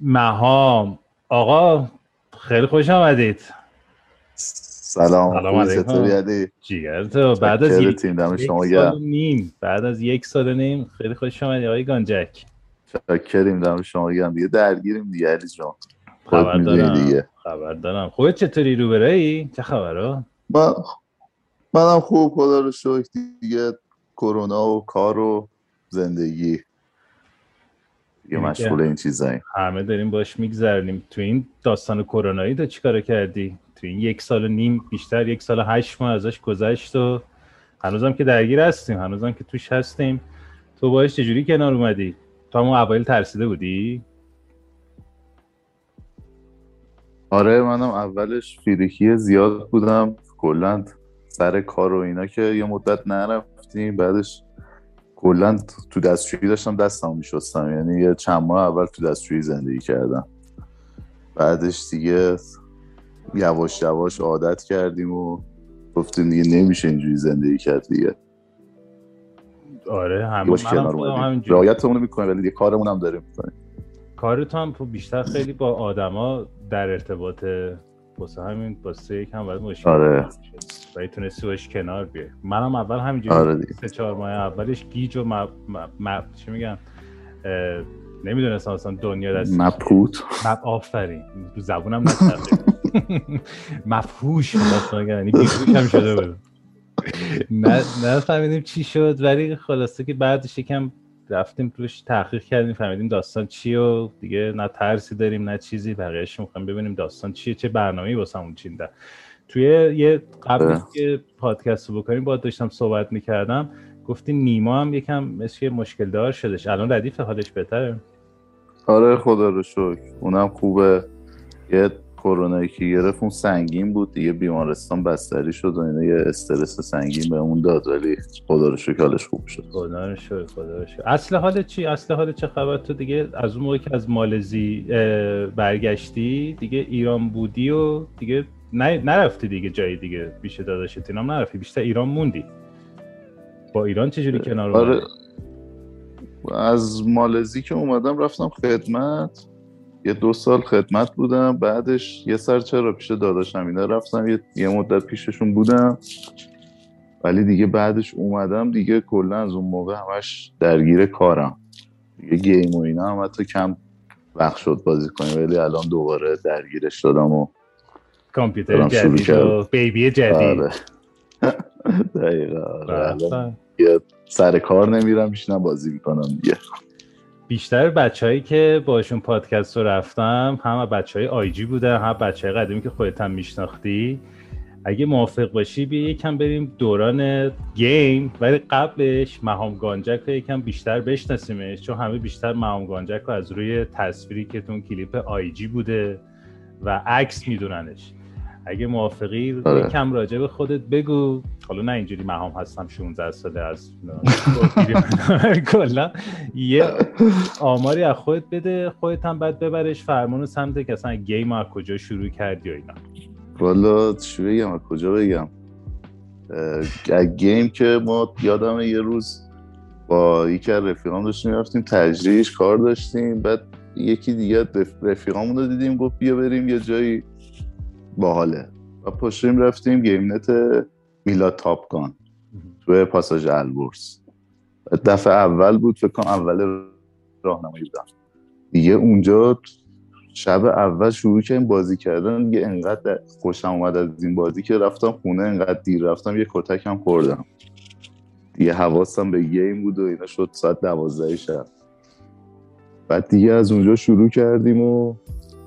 مهام. آقا خیلی خوش آمدید. سلام. سلام علیکم. جیگر تو بعد از یک, شما سال نیم. بعد از یک سال نیم خیلی خوش آمدید آقای گانجک. شکریم دم شما گرم. دیگه درگیریم دیگه علی جان. خبر دارم. دیگه. خبر دارم. خودت چطوری رو برایی چه خبره من منم خوب خدا رو شکر. دیگه کرونا و کار و زندگی. یه مشغول این چیزایی. همه داریم باش میگذرنیم. تو این داستان کرونایی تو چیکار کردی؟ تو این یک سال و نیم بیشتر یک سال و هشت ماه ازش گذشت و هنوزم که درگیر هستیم هنوزم که توش هستیم. تو باش چجوری کنار اومدی؟ تو همون اوایل ترسیده بودی؟ آره منم اولش فیریکی زیاد بودم. کلا سر کار و اینا که یه مدت نرفتیم بعدش کلا تو دستشویی داشتم دستم میشستم. یعنی یه چند ماه اول تو دستشویی زندگی کردم. بعدش دیگه یواش یواش عادت کردیم و گفتیم دیگه نمیشه اینجوری زندگی کرد دیگه. آره همین رعایت اونو می‌کنیم ولی کارمون هم داریم. می‌کنیم کارت هم بیشتر خیلی با آدما در ارتباطه واسه همین واسه یکم باید مشکل آره. و تونستی باش کنار بیه منم اول همینجوری آره سه چهار ماه اولش گیج و م... م... چی میگن؟ نمی‌دونستم اصلا دنیا دست مپوت مپ آفرین. تو زبونم نترده مفهوش یعنی هم شده بود. نه فهمیدیم چی شد ولی خلاصه که بعدش یکم رفتیم روش تحقیق کردیم فهمیدیم داستان چی و دیگه نه ترسی داریم نه چیزی بقیهش می‌خوایم ببینیم داستان چیه چه برنامه‌ای واسمون چینده توی یه قبل که پادکست رو بکنیم با داشتم صحبت می‌کردم گفتی نیما هم یکم مثل مشکل دار شدش. الان ردیف حالش بهتره؟ آره خدا رو شکر. اونم خوبه. یه کرونایی که گرفت اون سنگین بود دیگه بیمارستان بستری شد و اینه یه استرس سنگین به اون داد ولی خدا رو شکر حالش خوب شد. خدا رو شکر خدا رو شکر. اصل حال چی؟ اصل حال چه خبر؟ تو دیگه از اون موقع که از مالزی برگشتی دیگه ایران بودی و دیگه نرفتی دیگه جای دیگه بیشه داداشت اینام نرفتی بیشتر ایران موندی. با ایران چجوری کنار آره. از مالزی که اومدم رفتم خدمت. یه دو سال خدمت بودم بعدش یه سر چرا پیش داداشم اینا رفتم یه, یه مدت پیششون بودم. ولی دیگه بعدش اومدم دیگه کلا از اون موقع همش درگیر کارم. دیگه game و اینا هم حتی کم وقت شد بازی کنیم ولی الان دوباره درگیرش شدم و کامپیوتر جدید و baby جدید. آره. دقیقا آره. یه سر کار نمیرم میشینم بازی می‌کنم دیگه. بیشتر بچههایی که باشون پادکست رو رفتم هم بچه های IG بودن هم بچه های قدیمی که خودت هم میشناختی. اگه موافق باشی بیا یکم بریم دوران game. ولی قبلش مهام گانجک رو یکم بیشتر بشناسیمش چون همه بیشتر مهام گانجک رو از روی تصویری که تو اون کلیپ IG بوده و عکس میدوننش. اگه موافقی آره. کم راجع به خودت بگو. حالا نه اینجوری مهام هستم 16 ساله از کلا. یه آماری از خودت بده خودت هم بعد ببرش فرمون سمت که اصلا گیم از کجا شروع کردی و اینا. والا چی بگم از کجا بگم؟ گیم که ما یادم یه روز با یکی از رفیقان داشتیم رفتیم تجریش کار داشتیم بعد یکی دیگه رفیقامون رو دیدیم گفت بیا بریم یه جایی باحاله. و پشتیم رفتیم گیم نت میلاد تاپگان توی پاساژ البرز. دفعه اول بود فکر کنم اول راهنمایی بودم. دیگه اونجا شب اول شروع کردیم بازی کردن دیگه انقدر خوشم اومد از این بازی که رفتم خونه انقدر دیر رفتم یه کتک هم خوردم. دیگه حواسم به گیم بود و اینا شد ساعت دوازده شب. بعد دیگه از اونجا شروع کردیم و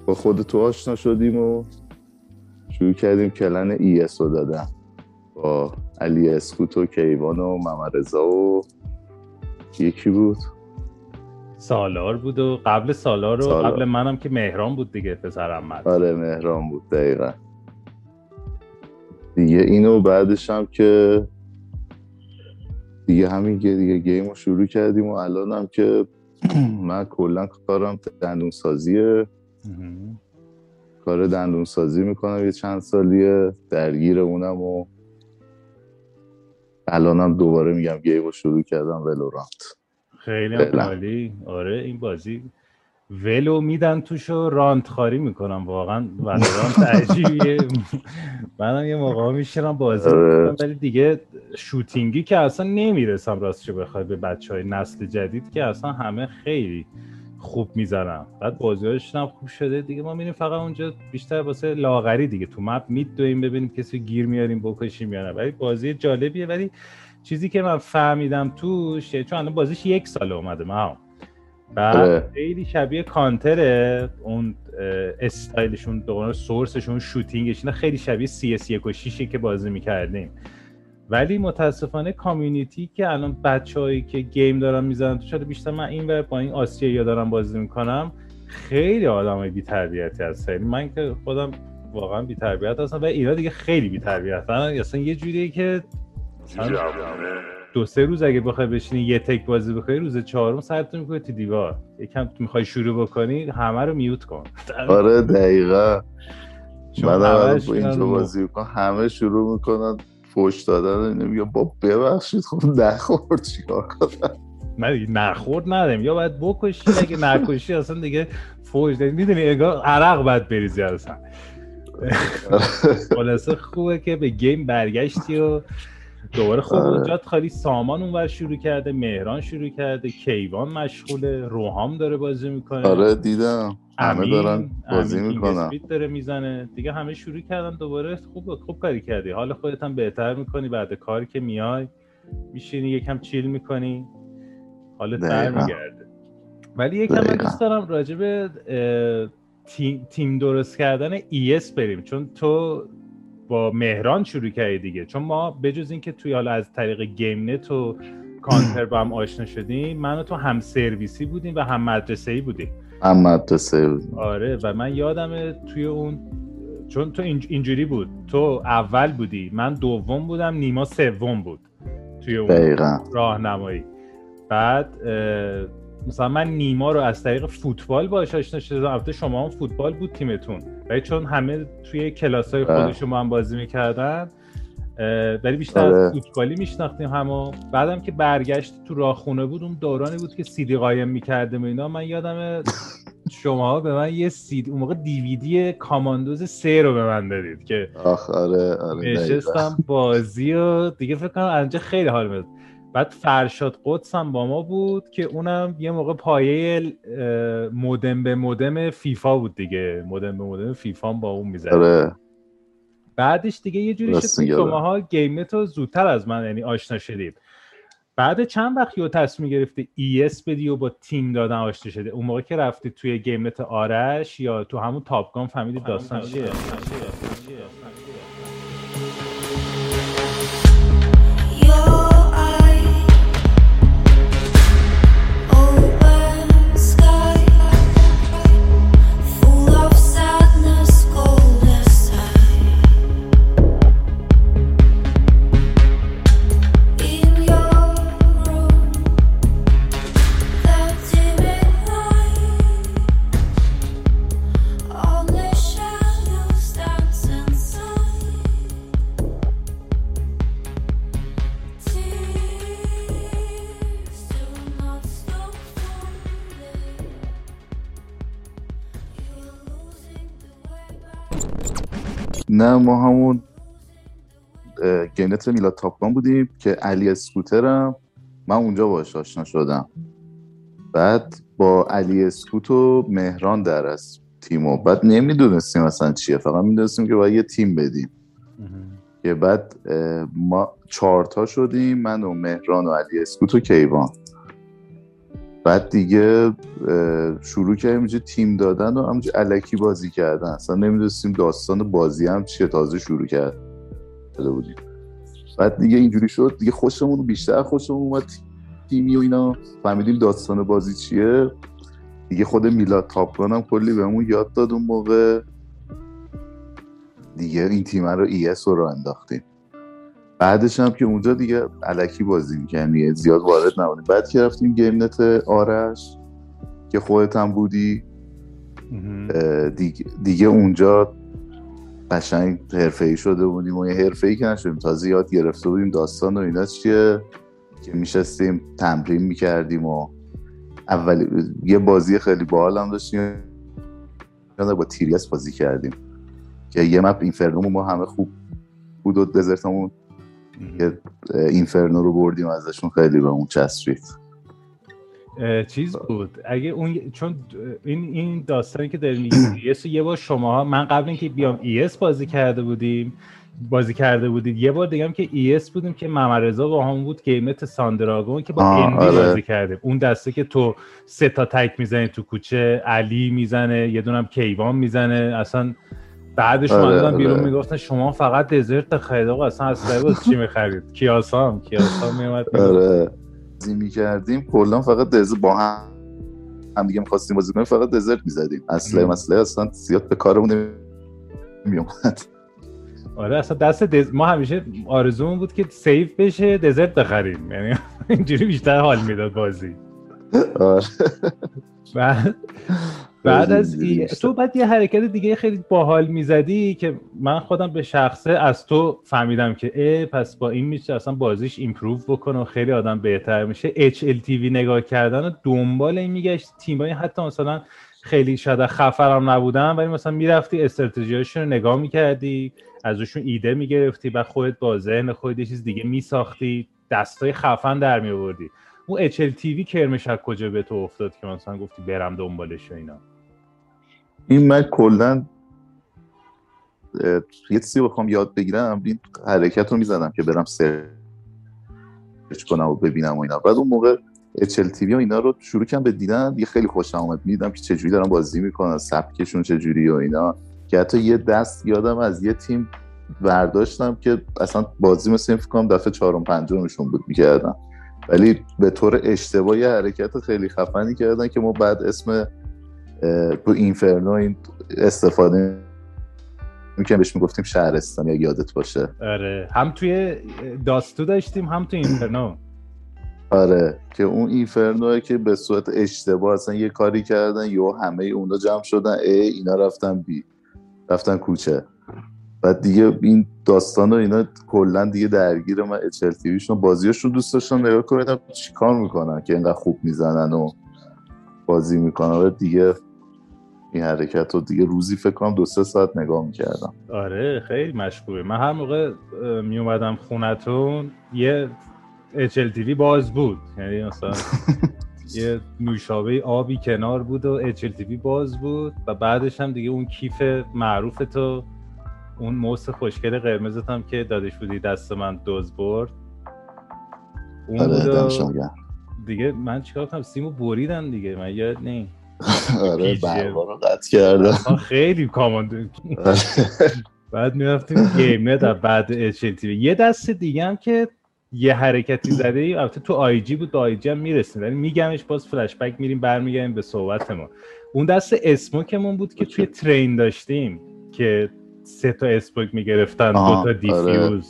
با خود تو آشنا شدیم و شروع کردیم کلن ای اس رو دادم با علی اسکوت و کیوان و ممرزا و یکی بود. سالار بود و قبل سالار و قبل منم که مهران بود دیگه پسرم مد آره مهران بود دقیقا. دیگه اینو بعدش هم که دیگه همین دیگه گیم رو شروع کردیم و الان هم که من کلا کارم دندون سازیه کار دندون سازی می‌کنم یه چند سالیه درگیر اونم و الانم دوباره میگم گیم رو شروع کردم ولورانت. خیلی عالی. آره این بازی ولو میدن توشو رانت خاری می‌کنم. واقعا ولورانت عجیبیه. منم یه موقع میشیرم بازی آره. ولی دیگه شوتینگی که اصلا نمی‌رسم راستش بخوای به بچه های نسل جدید که اصلا همه خیلی خوب می‌زنم. بعد بازیهاش هم خوب شده. دیگه ما میریم فقط اونجا بیشتر واسه لاغری دیگه. تو مپ میدویم ببینیم کسی گیر میاریم بکشیم یا نه. ولی بازی جالبیه. ولی چیزی که من فهمیدم توش چون الان بازیش یک سال اومده ما بعد آره. خیلی شبیه کانتره. اون استایلشون دوباره source شون shooting ش خیلی شبیه CS و که بازی می‌کردیم. ولی متاسفانه community که الان بچههایی که game دارن می‌زنن تو بیشتر من این ور با این آسیا دارم بازی می‌کنم خیلی آدم بی تربیتی هست یعنی من که خودم واقعا بی تربیت هستم و اینا دیگه خیلی بی تربیت اصلا یه جوریه که دو سه روز اگه بخوای بشینی یه تک بازی بکنی روز چهارم سرتون می‌کنه تو دیوار. یکم می‌خوای شروع بکنی همه رو mute کن. آره دقیقا. من اینجا بازی کن همه شروع می‌کنن. فوش دادن میگه با ببخشید خب نخورد چیکار کنم؟ من نخورد نداریم. یا باید بکشی اگه نکشی اصلا دیگه فوش دادیم می‌دونی اگه عرق باید بریزی اصلا. خلاصه خوبه که به گیم برگشتی و دوباره خب آره. اونجا خالی. سامان اونور شروع کرده مهران شروع کرده کیوان مشغوله روحام داره بازی می‌کنه. آره دیدم. همه دارن بازی می‌کنن. داره می‌زنه. دیگه همه شروع کردن دوباره. خوب خوب کاری کردی. حال خودت هم بهتر می‌کنی بعد کاری که میای میشینی یکم چیل می‌کنی. حالت برمیگرده ولی یکم من دوست دارم راجب تیم, تیم درست کردن ES بریم. چون تو با مهران شروع کردی دیگه. چون ما بجز اینکه توی حالا از طریق گیم نت و کانتر با هم آشنا شدیم من و تو هم سرویسی بودیم و هم مدرسه ای بودیم. هم مدرسه بودیم آره و من یادم توی اون چون تو اینجوری بود. تو اول بودی من دوم بودم نیما سوم بود توی اون راهنمایی. بعد مثلا من نیما رو از طریق فوتبال باش آشنا شدم. البته شما هم فوتبال بود تیمتون. ولی چون همه توی کلاس های خودشون هم بازی می‌کردن ولی بیشتر از آره. فوتبالی میشناختیم همو بعدم که برگشت تو راه خونه بود اون دورانی بود که سیدی قایم می‌کردم اینا. من یادم شما به من یه سید اون موقع دیویدی کاماندوز سه رو به من دادید که آخ آره آره نشستم بازی و دیگه فکر کنم انجا خیلی حال میاد بعد فرشاد قدس هم با ما بود که اونم یه موقع پایه مودم به مودم فیفا بود دیگه. مودم به مودم فیفا با اون می‌زد. آره. بعدش دیگه یه جوری شد که شماها گیمت رو زودتر از من یعنی آشنا شدید. بعد چند وقت یه تصمیم گرفته ES بدی و با تیم دادن آشنا شده. اون موقع که رفتی توی گیمت آرش یا تو همون تاپگان فهمیدی داستان چیه؟ نه ما همون گنت میلاد تاپگان بودیم که علی اسکوترم. من اونجا باش آشنا شدم. بعد با علی اسکوت و مهران در از تیمو بعد نمی‌دونستیم اصلا چیه. فقط می‌دونستیم که باید یه تیم بدیم. که بعد ما چهارتا شدیم من و مهران و علی اسکوت و کیوان. بعد دیگه شروع کردیم اینجا تیم دادن و همونجا علکی بازی کردن. اصلا نمی‌دونستیم داستان بازی هم چیه تازه شروع کرده بودیم. بعد دیگه اینجوری شد. دیگه خوشمون بیشتر خوشمون اومد تیمی و اینا. فهمیدیم داستان بازی چیه. دیگه خود میلاد تاپران هم کلی بهمون یاد داد اون موقع. دیگه این تیم رو ایس رو انداختیم. بعدش هم که اونجا دیگه الکی بازی می‌کنی زیاد وارد نبودیم. بعد که رفتیم گیم نت آرش که خودت هم بودی دیگه, دیگه اونجا قشنگ حرفه ای شده بودیم و یه حرفه ای که نشدیم. تازه یاد گرفته بودیم داستان و اینا چیه که میشستیم تمرین می‌کردیم و اول یه بازی خیلی باحال هم داشتیم. با تیریس بازی کردیم. که یه مپ اینفرنو ما همه خوب بود و دزرتمون که اینفرنو رو بردیم ازشون. خیلی به اون چسبید. چیز بود. اگه اون چون این این داستانی که داریم میگیم یه بار شما من قبل اینکه بیام ایس بازی کرده بودیم بازی کرده بودید یه بار دیگه که ایس بودیم که ممرزا با هم بود گیمت ساندراگون که با اندی آره. بازی کرده اون دسته که تو سه تا تک می‌زنی تو کوچه علی می‌زنه یه دونم کیوان می‌زنه اصلا بعدش آره, آره. بیرون می‌گفتن شما فقط دزرت خرید آقا اصلا اصلا باز چی می‌خرید؟ کیاسا هم کیاسا میومد آره. می‌کردیم کلا فقط دزرت با هم هم دیگه می‌خواستیم بازی کنیم فقط دزرت می‌زدیم. اصلا مسئله اصلا زیاد به کارمون نمیومد آره اصلا دست دز... ما همیشه آرزومون بود که سیف بشه دزرت بخریم. یعنی اینجوری بیشتر حال می‌داد بازی. آره. بعد از ای... تو بعد یه حرکت دیگه خیلی باحال می‌زدی که من خودم به شخصه از تو فهمیدم که ای پس با این میشه اصلا بازیش ایمپروو بکنه و خیلی آدم بهتر میشه. HLTV نگاه کردن و دنبال این میگشت. تیمایی حتی مثلا خیلی شاید خفرم نبودن ولی مثلا می‌رفتی استراتژیاشون رو نگاه می‌کردی ازشون ایده می‌گرفتی و خودت با ذهن خودت یه چیز دیگه میساختی دستای خفن در میآوردی. اون HLTV کرمش از کجا به تو افتاد که مثلا گفتی برم دنبالش و اینا؟ این من کلا یه چیزی بخوام یاد بگیرم این حرکت رو می‌زدم که برم سرچ کنم و ببینم و اینا. بعد اون موقع HLTV و اینا رو شروع کردم به دیدن یه خیلی خوشم اومد می‌دیدم که چجوری دارن بازی می‌کنن سبکشون چجوری و اینا. که حتی یه دست یادم از یه تیم برداشتم که اصلا بازی مثل این فکرم دفعه چهارم پنجمشون بود می‌کردم ولی به طور اشتباهی حرکت خیلی خفنی کردن که ما بعد اسم تو اینفرنو این استفاده می‌کنیم بهش می‌گفتیم شهرستان یا یادت باشه. آره. هم توی داستو داشتیم هم توی اینفرنو. آره. که اون اینفرنوه که به صورت اشتباه اصلا یه کاری کردن یا همه اونا جمع شدن ای اینا رفتن بی رفتن کوچه. بعد دیگه این داستان و اینا کلا دیگه درگیر من اچ ال بازیاشون دوست داشتم نگاه کنم چیکار می‌کنن که اینقدر خوب می‌زنن و بازی می‌کنن. و دیگه این حرکت رو دیگه روزی فکر کنم دو سه ساعت نگاه می‌کردم. آره خیلی مشکوکه. من هر موقع میومدم خونتون یه HLTV باز بود. یعنی مثلا یه نوشابه آبی کنار بود و HLTV باز بود و بعدش هم دیگه اون کیف معروف تو اون موس خوشگل قرمزت هم که دادش بودی دست من دوز برد. اون آره دیگه من چیکار کنم؟ سیمو بریدن دیگه. من یاد نیم آره برقا رو قطع کردم. خیلی common بعد می‌رفتیم game در بعد HLTV یه دست دیگه هم که یه حرکتی زده ای البته تو آی جی بود به آی جی هم می‌رسیم. ولی میگمش باز فلش بک میریم برمیگردیم به صحبت ما. اون دست smoke مون بود که توی Train داشتیم که سه تا smoke می‌گرفتن دو تا defuse آره.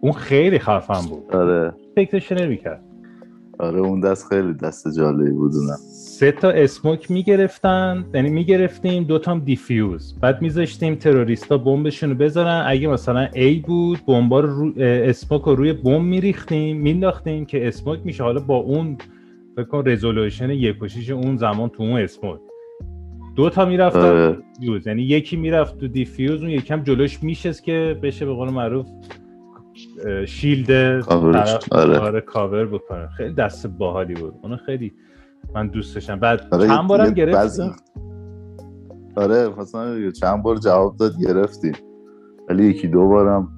اون خیلی خفن بود. آره. فکرش نمی‌کرد. آره اون دست خیلی دست جالبی بود سه تا smoke می‌گرفتن. یعنی می‌گرفتیم دو تا هم defuse. بعد میذاشتیم تروریستا بمبشون رو بذارن. اگه مثلا A بود بمبا رو, رو smoke رو روی بمب میریختیم مینداختیم که smoke میشه. حالا با اون فکر کن resolution یک اون زمان تو اون smoke. دو تا می‌رفتن آره. defuse. یعنی یکی می‌رفت تو defuse اون یکم جلوش میشست که بشه به قول معروف شیلد آره. آره کاور بکنه. خیلی دست باحالی بود. اون خیلی من دوست داشتم. بعد آره چند بارم گرفتیم؟ آره مثلا چند بار جواب داد گرفتیم. ولی یکی دو بارم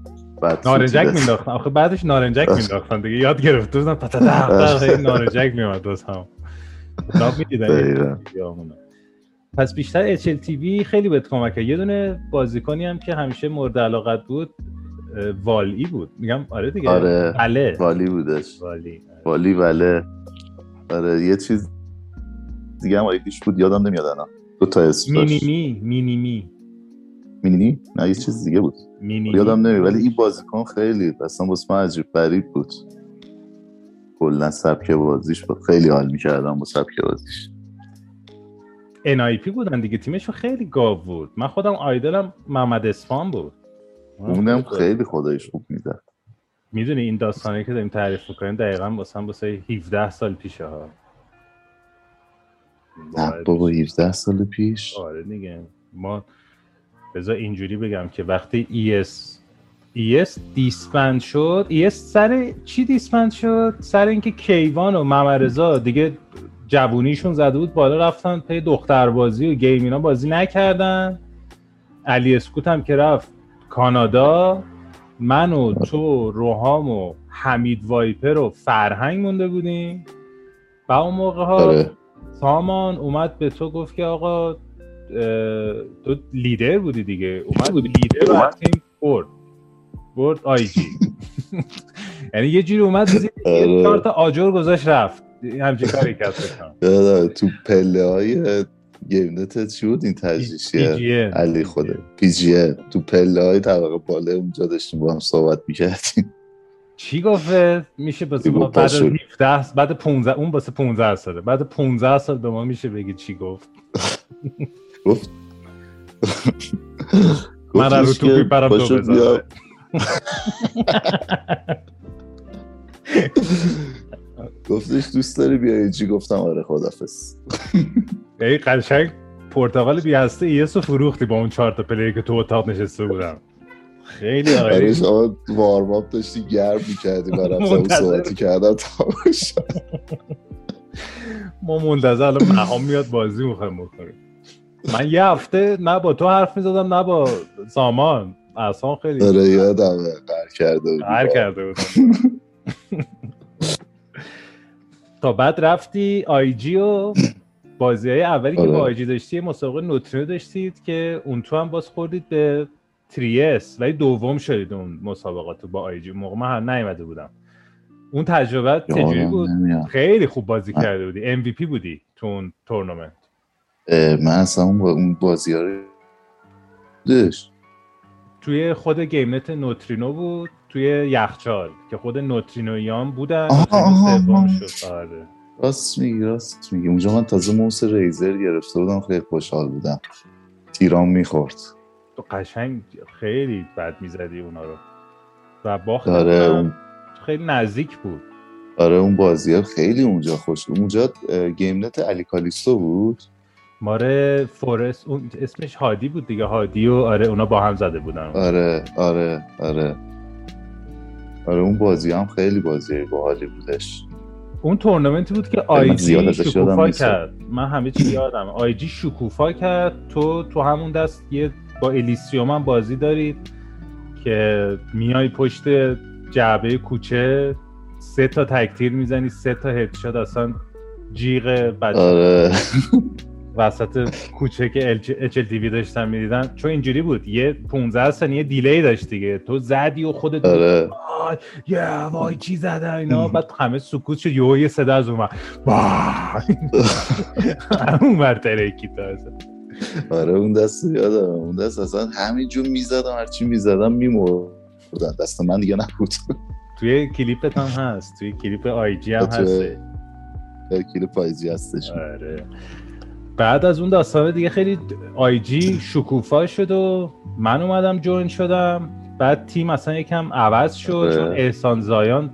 بعد نارنجک مینداختن آخه بعدش نارنجک مینداختن دیگه. یاد گرفته بودن پتا خیلی نارنجک میومد دوست هم. ناب می‌دیدن پس بیشتر HLTV خیلی بهت کمک یه دونه بازیکنی هم که همیشه مورد علاقت بود والی بود. میگم آره دیگه. آره. بله والی بودش. والی. والی بله آره یه چیز دیگه هم آیدیش بود یادم نمیاد الان. دو تا اسم مینیمی مینیمی مینی نه یه چیز دیگه بود. مینی یادم نمی ولی این بازیکن خیلی اصلا واسه من عجیب غریب بود. کلا سبک بازیش بود خیلی حال می‌کردم با سبک بازیش. NIP بودن دیگه تیمشون خیلی گاو بود. من خودم آیدلم محمد اسفان بود. اونم خیلی خدایش خوب می‌زد. می‌دونی این داستانی که داریم تعریف می‌کنیم دقیقا واسه هم واسه 17 سال پیشه ها نه بابا 17 سال پیش. آره دیگه. ما بذار اینجوری بگم که وقتی ES ES disband شد ES سر چی disband شد؟ سر اینکه کیوان و ممرزا دیگه جوونیشون زده بود بالا رفتن پی دختربازی و game اینا بازی نکردن. علی اسکوت هم که رفت کانادا. من و تو روحام و حمید وایپر و فرهنگ مونده بودیم. و اون موقع ها آره. سامان اومد به تو گفت که آقا تو لیدر بودی دیگه. اومد بود لیدر از تیم برد. برد آی جی. یعنی یه جوری اومد آره. چهار تا آجر گذاشت رفت. همچین کاری کرد کنم. یادم تو پله های گیم نت چی بود این تجریشیه PGN. علی خوده پی جی تو پله های طبقه بالا اونجا داشتیم با هم صحبت می‌کردیم. چی گفت میشه بگو بعد از پاسور. 17 بعد 15 اون واسه 15 ساله بعد 15 سال به ما میشه بگی چی گفت. گفت. من رو گفتش تو پاشو بذار. بیا. گفتش دوست داری بیای چی گفتم؟ آره خدافز ای قشنگ پرتغال بی هسته ES رو فروختی با اون چهار تا player که تو اتاق نشسته بودم خیلی آره عالی شما warm up داشتی گرم می‌کردی رفتم اون. صحبتی کردم تمام شد. ما منتظر الان مهام میاد بازی می‌خوایم بکنیم من یه هفته نه با تو حرف می‌زدم نه با سامان اصلا خیلی آره یادمه قهر کرده بودی قهر کرده بودم تا بعد رفتی IG و بازی های اولی که آره. با IG داشتی مسابقه نوترینو داشتید که اون تو هم باز خوردید به تریس ولی دوم شدید اون مسابقات با IG. موقع من هم نیومده بودم. اون تجربه چجوری بود؟ نمیاد. خیلی خوب بازی کرده بودی. ام بودی تو اون تورنمنت. من اصلا اون با- اون بازی ها دش توی خود گیم نت نوترینو بود. توی یخچال که خود نوترینویان بودن. سوم. شد. آره. راست میگی راست میگی. اونجا من تازه موس Razer گرفته بودم. خیلی خوشحال بودم. تیرام می‌خورد. تو قشنگ خیلی بد می‌زدی اونا رو. و باخت آره اون خیلی نزدیک بود. آره اون بازی ها خیلی اونجا خوش بود. اونجا اه، گیم نت علی کالیستو بود؟ ماره فورست اون اسمش هادی بود دیگه. هادی و آره اونا با هم زده بودن. آره آره آره. آره اون بازی هم خیلی بازی باحالی بودش. اون تورنمنتی بود که IG شکوفا. کرد. من همه چی یادم. IG شکوفا کرد. تو تو همون دست یه با الیسیوم هم بازی دارید که میای پشت جعبه کوچه سه تا تکتیر می‌زنی سه تا headshot اصلا جیغ بچه آره. وسط کوچه که اچ ال تیوی داشتن می‌دیدن. چون اینجوری بود یه 15 ثانیه دیلی داشت دیگه. تو زدی و خودت آره. یه وای چی زده اینا؟ بعد همه سکوت شد یهو یه صدا از اون بر ترکی تا اصلا. آره اون دست یادم اون دست اصلا همینجور می‌زدم هرچی می‌زدم میمردن دست من دیگه نبود. توی کلیپت هم هست توی کلیپ IG هم توی- هست کیلو پاییزی هستش. آره. بعد از اون داستانه دیگه خیلی IG شکوفا شد و من اومدم join شدم. بعد تیم اصلا یکم عوض شد آره. چون احسان زایان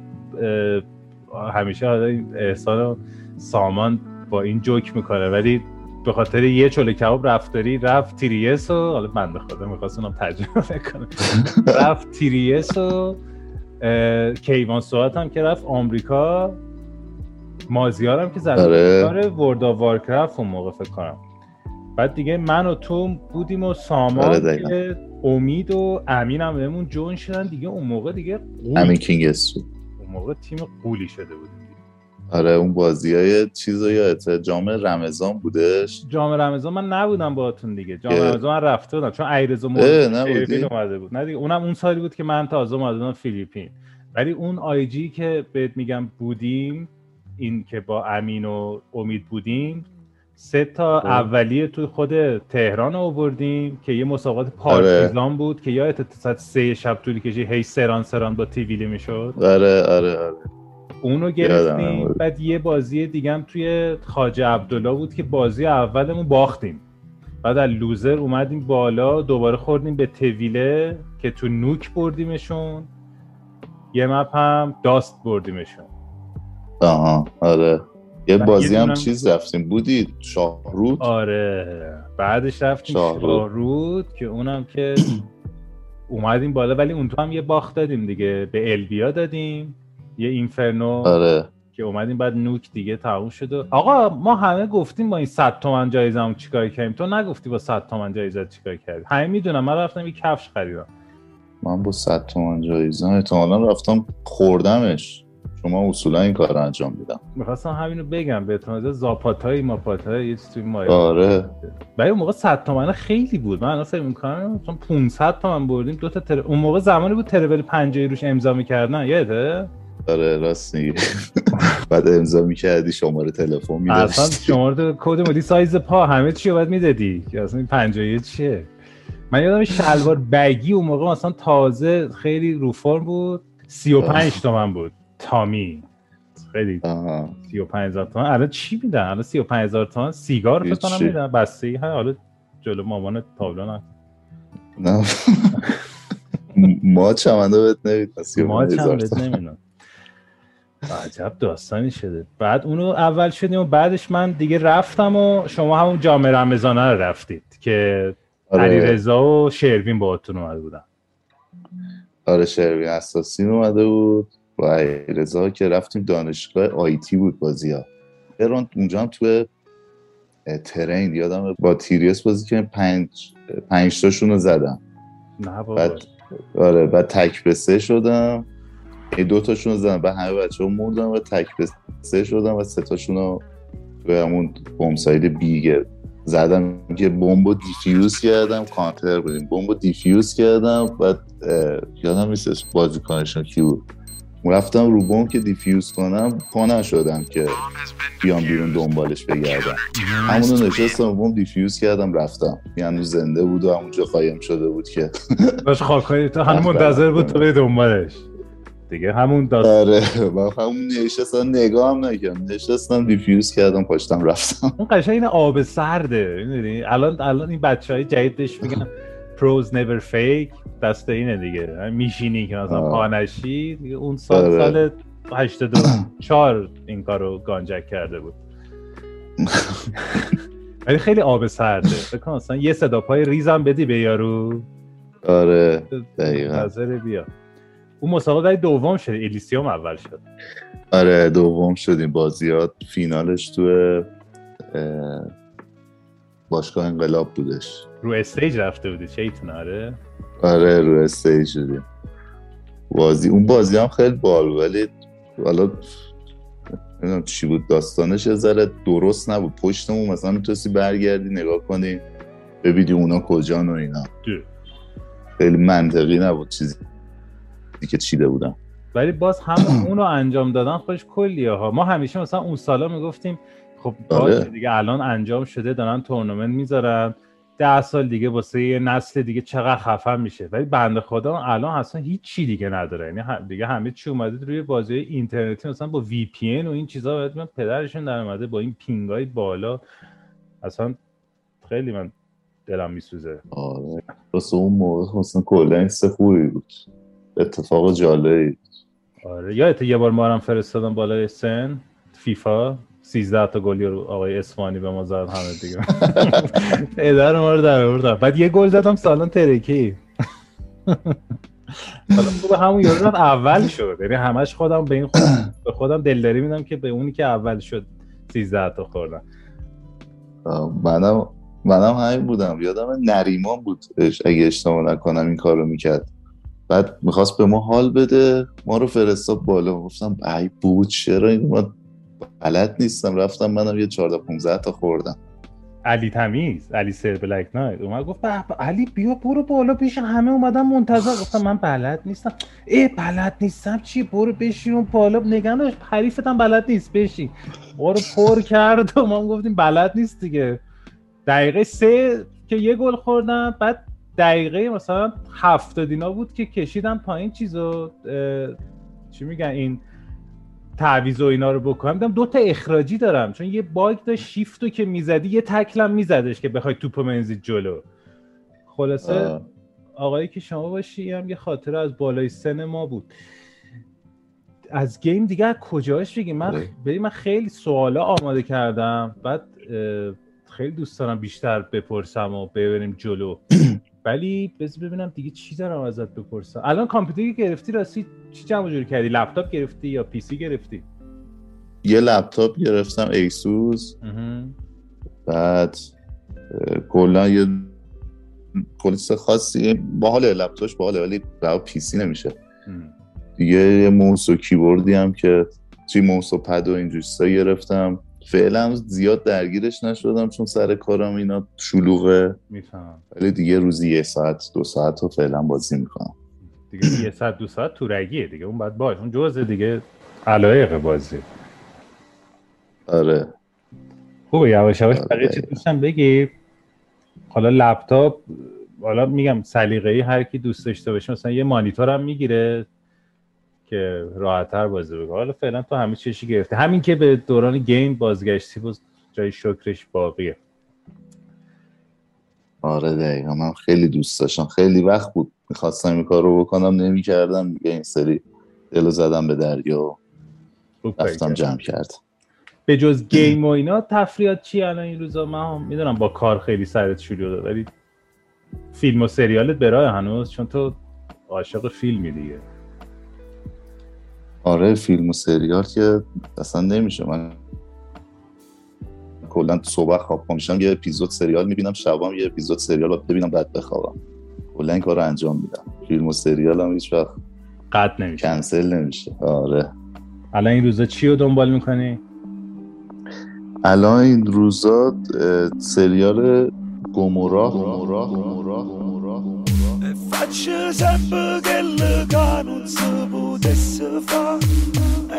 همیشه احسان و سامان با این جوک می‌کنه. ولی به خاطر یه چلوکباب رفتاری رفت تیریس و حالا بنده خدا می‌خواست اونم ترجمه کنه رفت تیریس و کیوان سوات هم که رفت آمریکا. مازیار هم که زده آره. World of Warcraft اون موقع فکر کنم. بعد دیگه من و تو بودیم و سامان آره، امید و امین هم بهمون join شدن. دیگه اون موقع دیگه قول همین کینگ اسو اون موقع تیم غولی شده بودیم. آره اون بازی های چیز رو یادته جام رمضان بودش؟ جام رمضان من نبودم باهاتون دیگه. جام. رمضان من رفته بودم. چون نبودی؟ فیلیپین اومده بود. نه دیگه اونم اون سالی بود که من تازه اومده بودم فیلیپین. ولی اون آی جی که بهت میگم بودیم این که با امین و امید بودیم سه تا خب. اولیه توی خود تهران آوردیم که یه مسابقات پارتیزان بود که یا ساعت سه شب طولی کشی هی سران سران با تیویلی می‌شد آره آره آره. اونو گرفتیم. بعد یه بازی دیگه هم توی خاجه عبدالله بود که بازی اولمون باختیم. بعد از لوزر اومدیم بالا دوباره خوردیم به تویله که تو نوک بردیمشون. یه مپ هم داست بردیمشون. آها آره. یه بازی هم چیز رفتیم. بودی؟ شاهرود؟ آره. بعدش رفتیم شاهرود. شاهرود که اونم که اومدیم بالا ولی اون تو هم یه باخت دادیم دیگه. به البیا دادیم. یه اینفرنو آره. که اومدیم بعد نوک دیگه تموم شد و- آقا ما همه گفتیم با این 100 تومن جایزه هم چیکار کردیم؟ تو نگفتی با 100 تومن جایزه چیکار کردی؟ همه می‌دونم من رفتم یه کفش خریدم. من با 100 تومن جایزه احتمالا رفتم خوردمش. شما اصولا این کار رو انجام میدم. می‌خواستم همینو بگم به اعتماد زاپاتایی ماپاتایی یه چیزی توی مایه. آره. ولی اون موقع 100 تومن خیلی بود. من فکر می‌کنم مثلا 500 تومن بردیم دو تا تر... اون موقع زمانی بود ترول 50 روش امضا می‌کردن یادته؟ آره راست میگی. بعد امضا می‌کردی شماره تلفن اصلا میداشتی شماره کد مدی سایز پا همه چی رو باید می‌دادی. که اصلا این 50 چیه؟ من یادم شلوار بگی اون موقع مثلا تازه خیلی رو فرم بود. 35 تومن بود. تامی. خیلی آها. 35 هزار تومن. الان چی میدن؟ الان 35 هزار تومن. سیگار فکر کنم. میدن. بسته ای حالا جلو مامان تابلو نه. نه. ما چمنده بهت نمیدن ما چند بهت نمی‌دونم عجب داستانی شده. بعد اونو اول شدیم و بعدش من دیگه رفتم و شما همون جامعه رمضانه رو رفتید که علی آره. رضا و شروین باهاتون اومده بودن. آره شروین اساسی اومده بود و رضا که رفتیم دانشگاه آیتی بود بازی ها. برون اونجا هم تو ترین یادم با تیریس بازی که پنج پنج تاشون رو زدم. نه بابا. بعد آره بعد تک به سه شدم. این دو تاشون زدم بعد همه بچه ها موندم و تک به سه شدم و سه تاشون رو توی همون bomb site زدم که بمب رو defuse کردم کانتر بودیم. بمب رو defuse کردم اه، یادم نیستش بازیکنشون کی بود. رفتم رو بمب که defuse کنم پا نشدم که بیام بیرون دنبالش بگردم. همونو نشستم بمب defuse کردم رفتم. یعنی زنده بود و همونجا قایم شده بود که. باش خاکایی هنوز منتظر بود تو بری دنبالش. دیگه. همون داستان. آره من همون نشستم نگاه هم نکردم. نشستم defuse کردم پاشتم رفتم. اون قشنگ این آب سرده می‌دونی؟ الان الان این بچه های جدید بهش میگن پروز never فیک دست اینه دیگه. میشینی که مثلا. پانشی دیگه اون سال آره. سال 84 این کارو گانجک کرده بود. ولی خیلی آب سرده. فکر مثلا یه صدا پای ریزم بدی به یارو. آره دقیقاً. بیا. اون مسابقه دوم شد الیسیوم اول شد. آره دوم شدیم. بازیات فینالش تو اه، باشگاه انقلاب بودش. رو stage رفته بودی چه آره. آره رو stage شدیم. بازی اون بازی هم خیلی بال ولی حالا نمی‌دونم چی بود. داستانش یه ذره درست نبود. پشتمون مثلا می‌تونستی برگردی نگاه کنی ببینی اونا کجان و اینا. خیلی منطقی نبود چیزی. که چیده بودم. ولی باز هم اونو انجام دادن خودش کلیه ها. ما همیشه مثلا اون سالا می‌گفتیم خب آره. باشه دیگه الان انجام شده دارن تورنمنت می‌ذارن. ده سال دیگه واسه یه نسل دیگه چقدر خفن میشه. ولی بنده خدا الان اصلا هیچ چی دیگه نداره. یعنی دیگه همه چی اومده روی بازی اینترنتی. مثلا با وی پی ان و این چیزا باید من پدرشون در اومده با این پینگای بالا. اصلا خیلی من دلم میسوزه. آره. واسه اون موقع مثلا کلا این بود. اتفاق جالبی. آره. یادت یه بار ما هم فرستادن بالای سن فیفا 13 تا گلی رو آقای اسفانی به ما زد همه دیگه. پدر ما رو در آوردن بعد یه گل زدم سالان ترکی. حالا خوب همون یارو رفت اول شد. یعنی همش خودم به این خودم به خودم دلداری میدم که به اونی که اول شد 13 تا خوردم منم منم همین بودم. یادم نریمان بود اگه اشتباه نکنم این کارو می‌کرد. بعد می‌خواست به ما حال بده. ما رو فرستاد بالا. گفتم ای بود چرا این ما بلد نیستم؟ رفتم منم یه 14 15 تا خوردم. علی تمیز علی سر بلک نایت. اومد گفت علی بیا برو بالا پیش همه اومدن منتظر. گفتم من بلد نیستم. ای بلد نیستم؟ چی؟ برو بشین اون بالا. نگن حریفتم بلد نیست. بشین. برو پر کرد و ما گفتیم بلد نیست دیگه. دقیقه سه که یه گل خوردم بعد دقیقه مثلا هفتاد دینا بود که کشیدم پایین چیزو چی میگن این تعویض و اینا رو بکنم. دیدم دو تا اخراجی دارم چون یه باگ داشت شیفتو که می‌زدی یه تکلم میزدش که بخوای توپو منزید جلو. خلاصه آقایی که شما باشی هم یه خاطره از بالای سن ما بود. از game دیگه کجاش بگیم؟ من بله. من خیلی سوالا آماده کردم بعد خیلی دوست دارم بیشتر بپرسم و ببریم جلو. ولی بذار ببینم دیگه چی دارم ازت بپرسم. الان کامپیوتری گرفتی راستی چی جمع جوری کردی؟ لپتاپ گرفتی یا PC گرفتی؟ یه لپتاپ گرفتم ASUS بعد کلا یه کلیس خاصی باحال لپتاپش باحاله ولی برای PC نمیشه. دیگه یه موس و کیبوردی هم که چی موس و پد و این گرفتم. فعلا زیاد درگیرش نشدم چون سر کارم اینا شلوغه. می‌فهمم. ولی دیگه روزی یه ساعت دو ساعت رو فعلا بازی می‌کنم. دیگه یه ساعت دو ساعت تو رگیه دیگه. اون باید باش اون جزء دیگه علایق بازی. آره. خوبه یواش یواش آره. بقیه چی دوستم بگی؟ حالا لپتاپ حالا میگم سلیقه‌ای هر کی دوست داشته باشه مثلا یه مانیتور هم می‌گیره. که راحتتر بازی بگه حالا فعلا تو همه چیزی گرفته همین که به دوران گیم بازگشتی باز جای شکرش باقیه آره دقیقا. من خیلی دوست داشتم. خیلی وقت بود. می‌خواستم این کار رو بکنم نمی‌کردم. دیگه این سری دلو زدم به دریا و رفتم جمع کرد. به جز گیم و اینا تفریات چی الان این روزا؟ من می‌دونم با کار خیلی سرت شروع ولی فیلم و سریالت برای هنوز چون تو عاشق فیلمی دیگه. آره فیلم و سریال که اصلا نمیشه. من کلا صبح خواب میشم یه اپیزود سریال می‌بینم شبام یه اپیزود سریال رو ببینم بعد بخوابم. کلا این کار رو انجام میدم. فیلم و سریال هم هیچ وقت قطع نمیشه. کنسل نمیشه. آره. الان این روزا چی رو دنبال می‌کنی؟ الان این روزا سریال گموراه گموراه گموراه شاب قل قانون صبود السفا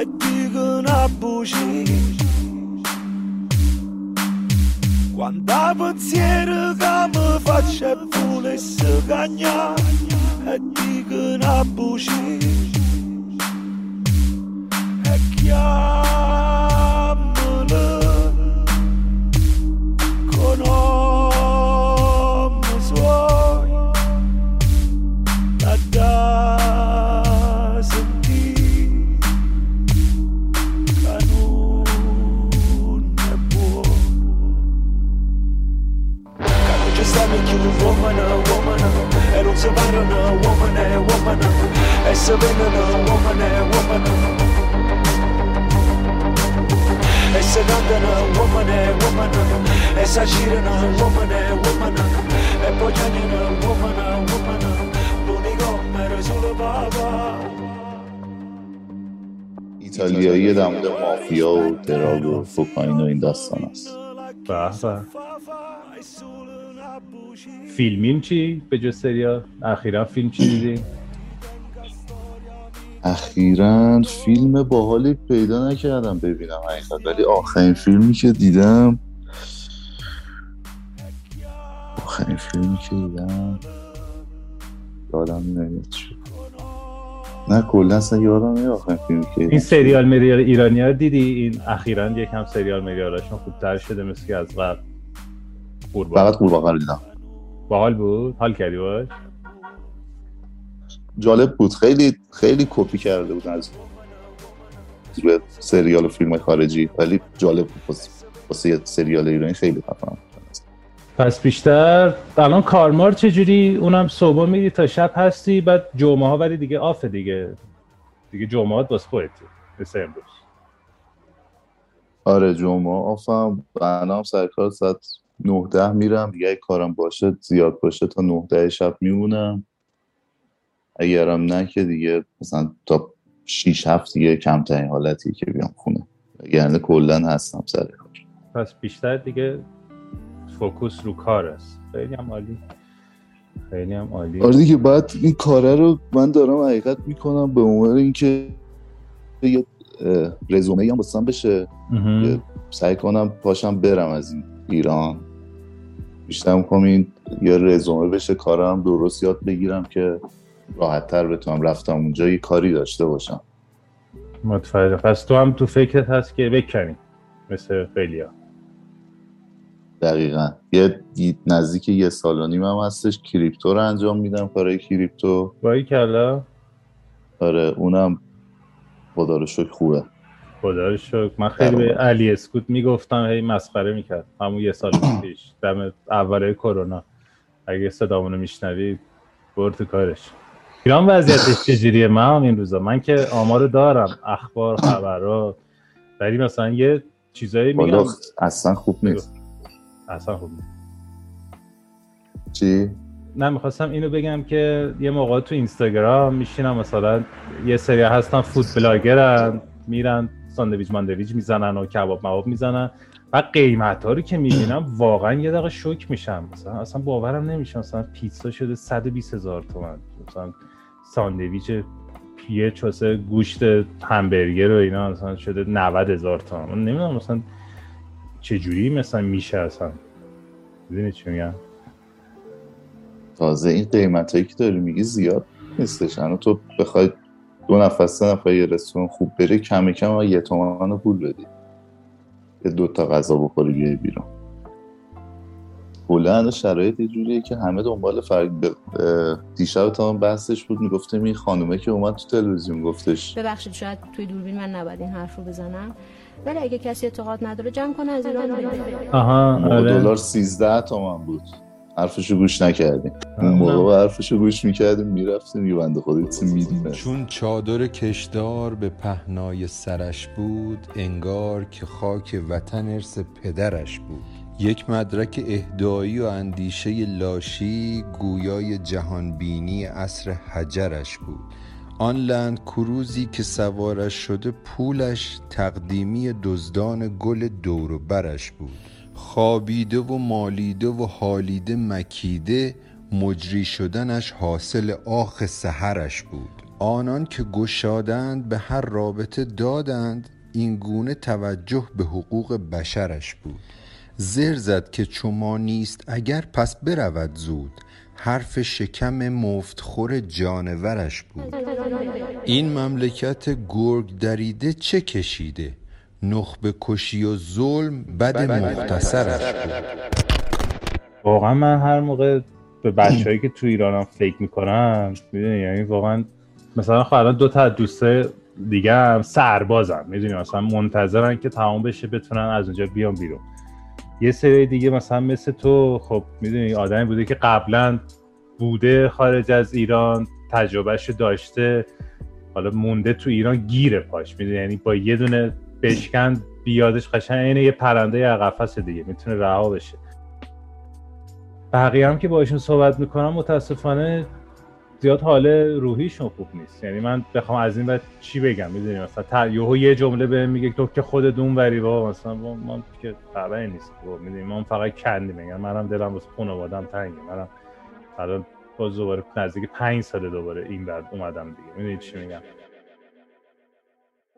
الديقن ابو شيش Quanta pensiero che mi faccia volesse gagnare e dico una buccia e chiamala داستان است. به فیلمیم چی؟ به جز سریال؟ اخیرا فیلم چی دیدی؟ اخیرا فیلم باحالی پیدا نکردم ببینم حقیقت ولی آخرین فیلمی که دیدم آخرین فیلمی که دیدم یادم نمیاد نه کلا اصلا یادم نمیاد فیلمی که این سریال مریال ایرانی ها دیدی؟ این اخیرا یکم سریال مریالاشون خوبتر شده مثل که از قبل فقط قورباغه دیدم. باحال بود؟ حال کردی باش؟ جالب بود. خیلی خیلی کپی کرده بود از سریال و فیلم خارجی. ولی جالب بود. واسه سریال ایرانی خیلی خفن پس بیشتر الان کارمار چجوری؟ اونم صبح میری تا شب هستی بعد جمعه ها ولی دیگه آفه دیگه. دیگه جمعه ها باز خودت. مثل امروز. آره جمعه آفم. برنامه سرکار ساعت نه ده میرم. دیگه کارم باشه زیاد باشه تا نه ده شب میمونم. اگرم نه که دیگه مثلا تا شیش هفت دیگه کمترین حالتی که بیام خونه. یعنی کلا هستم سر کار. پس بیشتر دیگه فوکوس رو کار است. خیلی هم عالی. خیلی هم عالی. آره دیگه بعد این کاره رو من دارم حقیقت می‌کنم به عنوان اینکه یه رزومه هم بسن بشه. سعی کنم پاشم برم از این ایران. بیشتر می‌کنم این یه رزومه بشه کارم درست یاد بگیرم که راحت تر بتونم رفتم اونجا یه کاری داشته باشم. متفرق پس تو هم تو فکرت هست که بکنی مثل خیلیا دقیقا. یه نزدیک یه سال و نیم هم هستش. کریپتو رو انجام میدم کارهای کریپتو. بایی کلا. آره اونم خدا رو شکر خوبه. خدا رو شکر من خیلی به علی اسکوت می‌گفتم هی مسخره می‌کرد. همون یه سال پیش. دم اوله کرونا. اگه صدامونو میشنوی برد تو کارش. ایران وضعیتش چجوریه؟ من این روزا. من که آمارو دارم. اخبار خبرها ولی مثلا یه چیزایی میگم. اصلا خوب نیست. اصلا خوب نیست. چی؟ نه می‌خواستم اینو بگم که یه موقع تو اینستاگرام میشینم مثلا یه سری هستن فود بلاگرن میرن ساندویچ ماندویچ می‌زنن و کباب مواب می‌زنن و قیمت ها رو که می‌بینم واقعا یه دقیقه شوک میشم. مثلا اصلا باورم نمیشه مثلا پیتزا شده 120 هزار تومن. مثلا ساندویچ پیه چوسه گوشت همبرگر و اینا مثلا شده 90 هزار تومن. من نمی‌دونم مثلا چجوری مثلا میشه اصلا؟ می‌دونی چی میگم؟ تازه این قیمت هایی که داری میگی زیاد نیستش. تو بخوای دو نفر سه نفر یه رستوران خوب بری کم کم یه تومن پول بدی. یه دو تا غذا بخوری بیای بیرون. کلا شرایط یه جوریه که همه دنبال فرق ب... دیشب تا بحثش بود می‌گفتم این خانومه که اومد تو تلویزیون گفتش. ببخشید شاید توی دوربین من نباید این حرف رو بزنم. ولی اگه کسی اعتقاد نداره جمع کنه از ایران آها آره. دلار 13 تومن بود. حرفشو گوش نکردیم. اون موقع حرفشو گوش می‌کردیم می‌رفتیم. یه بنده خودت می‌دونه چون چادر کشدار به پهنای سرش بود انگار که خاک وطن ارث پدرش بود. یک مدرک اهدایی و اندیشه لاشی گویای جهانبینی اصر حجرش بود. آن لند کروزی که سوارش شده پولش تقدیمی دزدان گل دور و برش بود. خوابیده و مالیده و حالیده مکیده مجری شدنش حاصل آخ سهرش بود. آنان که گشادند به هر رابطه دادند این گونه توجه به حقوق بشرش بود. زر زد که چما نیست اگر پس برود زود. حرف شکم مفتخور جانورش بود. این مملکت گرگ دریده چه کشیده؟ نخبه کشی و ظلم بد مختصرش بود. واقعا من هر موقع به بچههایی که تو ایرانم فکر می‌کنم می‌دونی یعنی واقعا مثلا خب الان دو تا دوسته دیگه هم سربازم می‌دونی مثلا منتظرن که تمام بشه بتونن از اونجا بیان بیرون. یه سری دیگه مثلا مثل تو خب می‌دونی آدمی بوده که قبلا بوده خارج از ایران تجربهش داشته حالا مونده تو ایران گیره پاش می‌دونی؟ یعنی با یه دونه بشکن بیادش قشنگ اینه یه پرنده قفس دیگه می‌تونه رها بشه. بقیه هم که باشون صحبت می‌کنم متاسفانه زیاد حال روحیشون خوب نیست. یعنی من بخوام از این بعد چی بگم می‌دونی؟ مثلا یهو یه جمله به میگه تو که خودت اون وری با مثلا من که خبری نیست. می‌دونی؟ من فقط کندی میگم منم دلم واسه خانواده‌ام تنگه. منم الان باز دوباره نزدیک پنج ساله دوباره این بعد اومدم دیگه. می‌دونی چی میگم؟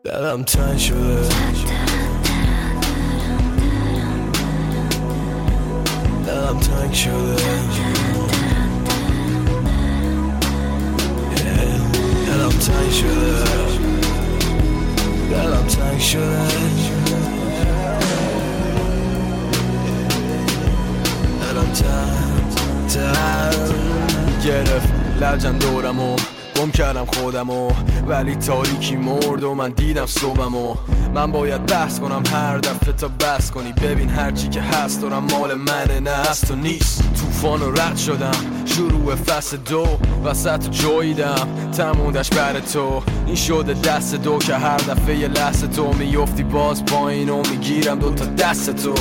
دلم تنگ شده. دلم تنگ شده. تنگ شده دلم تنگ شده دلم تنگ تنگ گرفت لجن دورمو گم کردم خودمو ولی تاریکی مرد و من دیدم صبحمو. من باید بحث کنم هر دفعه تا بس کنی. ببین هرچی که هست دارم مال منه نه هست و نیست. توفان و رد شدم شروع فصل دو وسط جاییدم تمودش بر تو. این شده دست دو که هر دفعه یه لحظه تو میفتی باز پایین و می‌گیرم دو تا دست تو.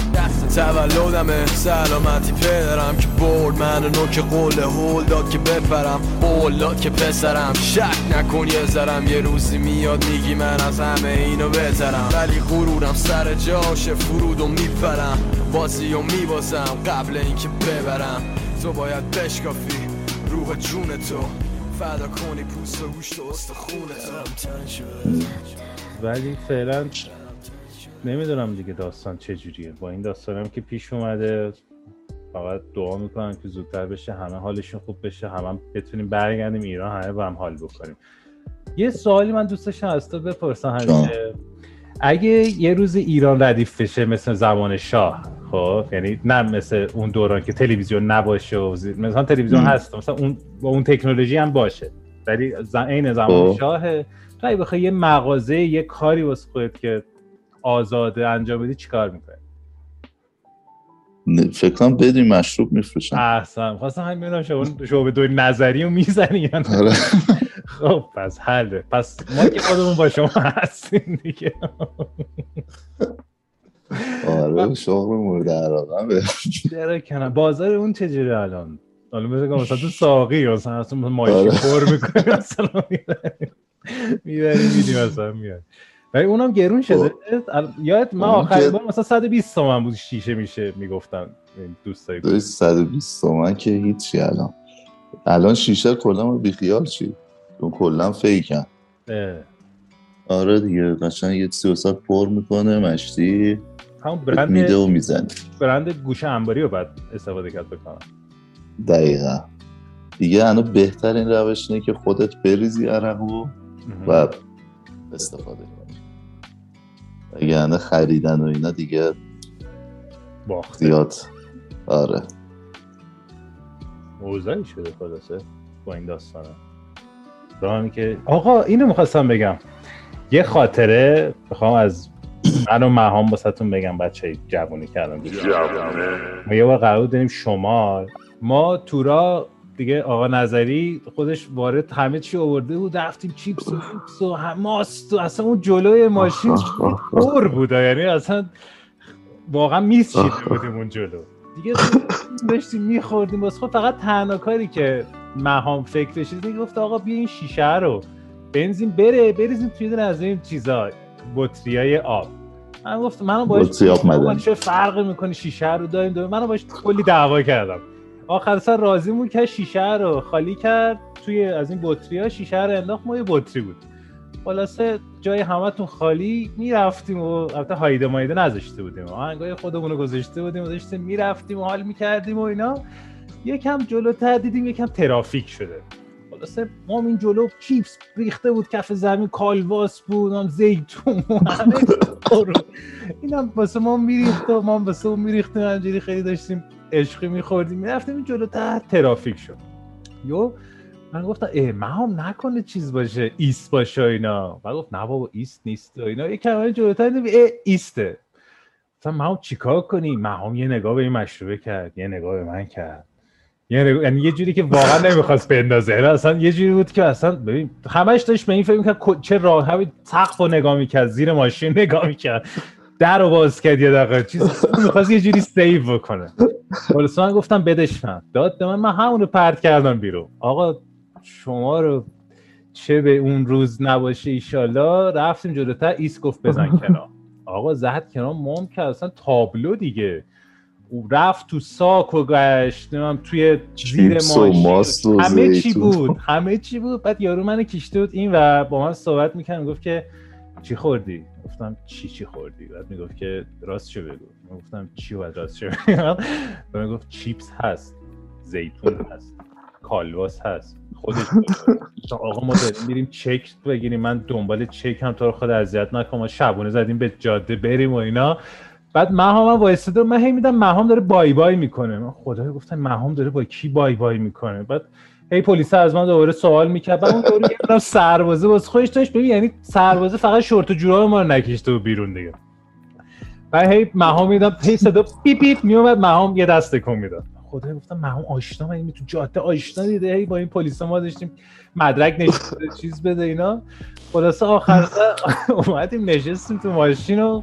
تولدمه سلامتی پدرم که برد من نوک قول هول داد که بپرم. قول داد که پسرم شک نکن یه ذرم. یه روزی میاد میگی من از همه اینو بذارم ولی غرورم سر جاشه فرودو میپرم. بازی و میبازم قبل اینکه ببرم. تو باید بشکافی روح جون تو. فدا کنی پوست و گوشت و استخونه ولی فعلا نمی‌دونم دیگه داستان چجوریه با این داستانم که پیش اومده فقط دعا می‌کنم که زودتر بشه همه حالشون خوب بشه همه هم بتونیم برگردیم ایران همه با هم حال بکنیم. یه سوالی من دوست داشتم از تو بپرسم همیشه. اگه یه روز ایران ردیف بشه مثل زمان شاه خب یعنی نه مثل اون دوران که تلویزیون نباشه و زی- مثلا تلویزیون. هست مثلا اون با اون تکنولوژی هم باشه. ولی عین زمان خب. شاه تو اگه بخوای یه مغازه یه کاری واسه خودت که آزاده انجام بدی چیکار می‌کنی؟ فکر کنم بدون مشروب میفروشن. احسن خواستم همین ببینم شما شما به دور نظری رو می‌زنی آره. خب پس حله. پس ما که خودمون با شما هستیم دیگه. آره شغل مورد علاقه چرا کنم. بازار اون چجوری الان؟ حالا مثلا که مثلا تو ساقی مثلا اصلا ماشین آره. پر می‌کنی مثلا می‌بری میدی مثلا میاد ولی اونم گرون شده. ال- یادت من آخرین که- بار مثلا 120 تومن بود شیشه میشه می‌گفتن دوستایی دوی 120 تومن که هیچی الان. الان شیشه کلا ما بیخیال چی؟ اون کلا فیکن. آره دیگه قشنگ یه سی و صد پر می‌کنه مشتی. همون برند میده و می‌زنه. برند گوشه انباری رو باید استفاده کرد بکنم دقیقا. دیگه الان بهترین روش اینه که خودت بریزی عرقو و استفاده کنی. وگرنه خریدن و اینا دیگه باخته. زیاد. آره. اوضاعی شده خلاصه با این داستانه. که آقا اینو می‌خواستم بگم. یه خاطره بخوام از من و مهام واسهتون بگم بچه جوونی کردم ما یه بار قرار بود بریم شمال ما تورا دیگه آقا نظری خودش وارد همه چی آورده بود رفتیم چیپس و چیپس و ماست و اصلا اون جلوی ماشین پر بود یعنی اصلا واقعا میز بودیم اون جلو. دیگه داشتیم میخوردیم. واسه خود فقط تنها کاری که مهام فکرش دیگه گفت آقا بیا این شیشه رو بنزین بره بریزیم توی دونه از این چیزا. بطریای آب. من گفتم منو باش. چه فرقی می‌کنه شیشه رو داریم داریم. منو باش کلی دعوا کردم. آخر سر راضیمون که شیشه رو خالی کرد. توی از این بطری ها شیشه رو انداخت. ما یه بطری بود. خلاصه جای همتون خالی می‌رفتیم و البته هایده مایده نذاشته بودیم. آهنگای خودمون رو گذاشته بودیم داشتیم می‌رفتیم و حال می‌کردیم و اینا. یکم جلوتر دیدیم یکم ترافیک شده. خلاصه ما هم این جلو چیپس ریخته بود کف زمین کالباس بود هم زیتون پر. اینم واسه ما میریخت و ما هم واسه اون میریختیم همینجوری خیلی داشتیم عشقی میخوردیم. می‌رفتیم این جلوتر ترافیک شد. یهو من گفتم اه مهام نکنه چیز باشه ایست باشه اینا. و گفت نه بابا ایست نیست و اینا. یه کمه جلوتر اه ایسته. مثلا مهام چیکار کنی؟ مهام یه نگاه به این مشروبه کرد یه نگاه به من کرد. یعنی یه جوری که واقعا نمی‌خواست بندازه. یعنی اصلا یه جوری بود که اصلا ببین همش داشت به این فکر می‌کرد چه راه همین سقف رو نگاه می‌کرد زیر ماشین نگاه می‌کرد. در رو باز کرد یه دقیقه. چیز می‌خواست یه جوری save بکنه. خلاصه من گفتم بدش من. داد به من من همون رو پرت کردم بیرون. آقا شما رو چه به اون روز نباشه ایشالله رفتیم جلوتر ایست گفت بزن کنار. آقا زد کنار مام که اصلا تابلو دیگه. او رفت تو ساک و گشت نمی‌دونم توی زیر و ماشین. و همه چی. بود همه چی بود. بعد یارو من کشته بود این و با من صحبت می‌کرد گفت که چی خوردی؟ گفتم چی چی خوردی؟ بعد می‌گفت که راست چه بگو. من گفتم چی باید راست چه بگم و من گفت چیپس هست زیتون هست کالواس هست. خودش. آقا ما میریم چک بگیریم. من دنبال چک هم تو رو خود اذیت نکن ما شبونه زدیم به جاده بریم و اینا. بعد مهام هم وایساده من هی میدم مهام داره بای بای می‌کنه. من خدای گفتم مهام داره با کی بای بای می‌کنه؟ بعد هی پلیس از من دوباره سوال می‌کرد. بعد اون دوره سربازه واسه خودش داشت. ببین یعنی سربازه فقط شورت و جوراب ما رو نکشته و بیرون دیگه. بعد هی مهام میدم هی صدا پیپ پیپ میومد مهام یه دست کن می‌داد. خدا گفتم محمود آشنا من تو جاده آشنا دیده هی با این پلیس ما داشتیم مدرک بده، چیز بده اینا. خلاصه آخر سر اومدیم نشستیم تو ماشین و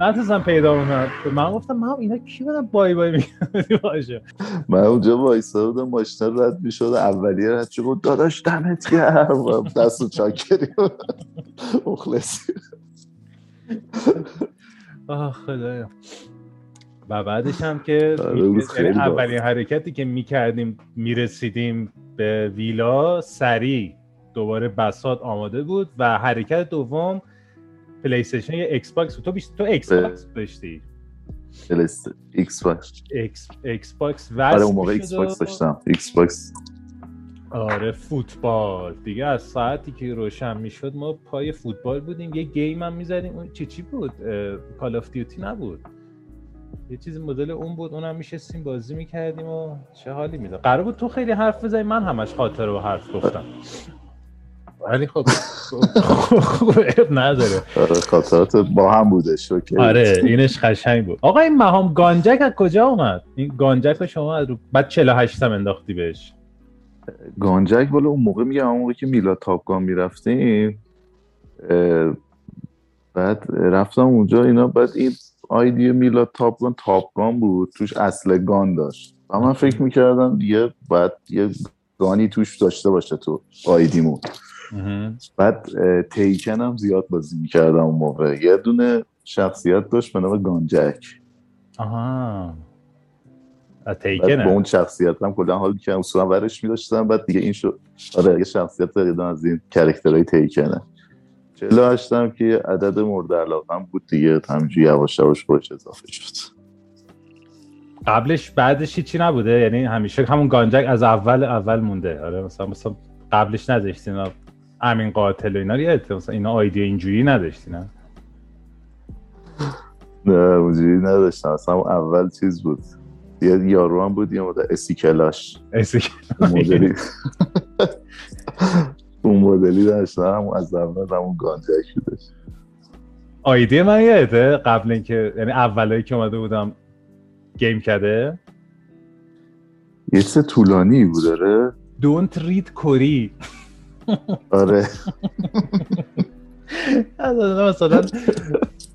نتونستم پیدا کنم. من گفتم من اینا کی بدن بای بای میگن؟ باشه. من اونجا وایسا بودم ماشین رد می‌شد. اولیه رد شد گفت داداش دمت گرم. دست چاکری مخلصی. آه خدایا. و بعدش هم که آره، یعنی. اولین حرکتی که می‌کردیم می‌رسیدیم به ویلا سریع دوباره بساط آماده بود و حرکت دوم PlayStation یا Xbox. تو بیش... تو Xbox داشتی؟ PlayStation Xbox ایکس, ایکس باکس آره اون موقع ایکس box داشتم. Xbox آره فوتبال. دیگه از ساعتی که روشن می‌شد ما پای فوتبال بودیم. یه game هم می‌زدیم. اون چی چی بود؟ Call of Duty نبود. یه چیزی مدل اون بود اونم میشستیم بازی می‌کردیم و چه حالی می‌داد. قرار بود تو خیلی حرف بزنی من همش خاطره و حرف گفتم. ولی خب اب نداره. آره خاطرات با هم بودش اوکی آره اینش قشنگ بود. آقا این مهام گانجک از کجا اومد؟ این گانجک رو شما از رو بعد 48 هم انداختی بهش. گانجک بالا اون موقع میگم اون موقع که میلاد تاپگان می‌رفتیم بعد رفتم اونجا اینا بعد این آیدی میلاد تاپگان تاپگان بود توش اصل گان داشت. و من فکر می‌کردم دیگه باید یه گانی توش داشته باشه تو آیدیمون. بعد تیکن هم زیاد بازی می‌کردم اون موقع. یه دونه شخصیت داشت به نام گانجک. آها. بعد تیکنه با اون شخصیت هم کلا حال می‌کردم. اصولا ورش میداشتم بعد دیگه این شد آره یه شخصیت دقیقا از این کرکترهای تیکنه 48 هم که عدد مورد علاقه بود دیگه. همینجوری یواش یواش خودش اضافه شد. قبلش بعدش هیچی نبوده؟ یعنی همیشه همون گانجک از اول اول مونده. آره مثلا مثلا قبلش نداشتین. امین قاتل و اینا. رو؟ مثلا اینا آیدی اینجوری نداشتین نه؟ اونجوری نداشتم. اصلا اون اول چیز بود. یه یارو هم بود یه مدل اسیکلاش. اسم- اون مدلی. اون مدلی داشتم از اول همون گانجک بودش آیدی من یادته قبل اینکه یعنی اولایی که اومده بودم گیم کرده؟ یه چیز طولانی بود داره Don't read کوری آره. مثلا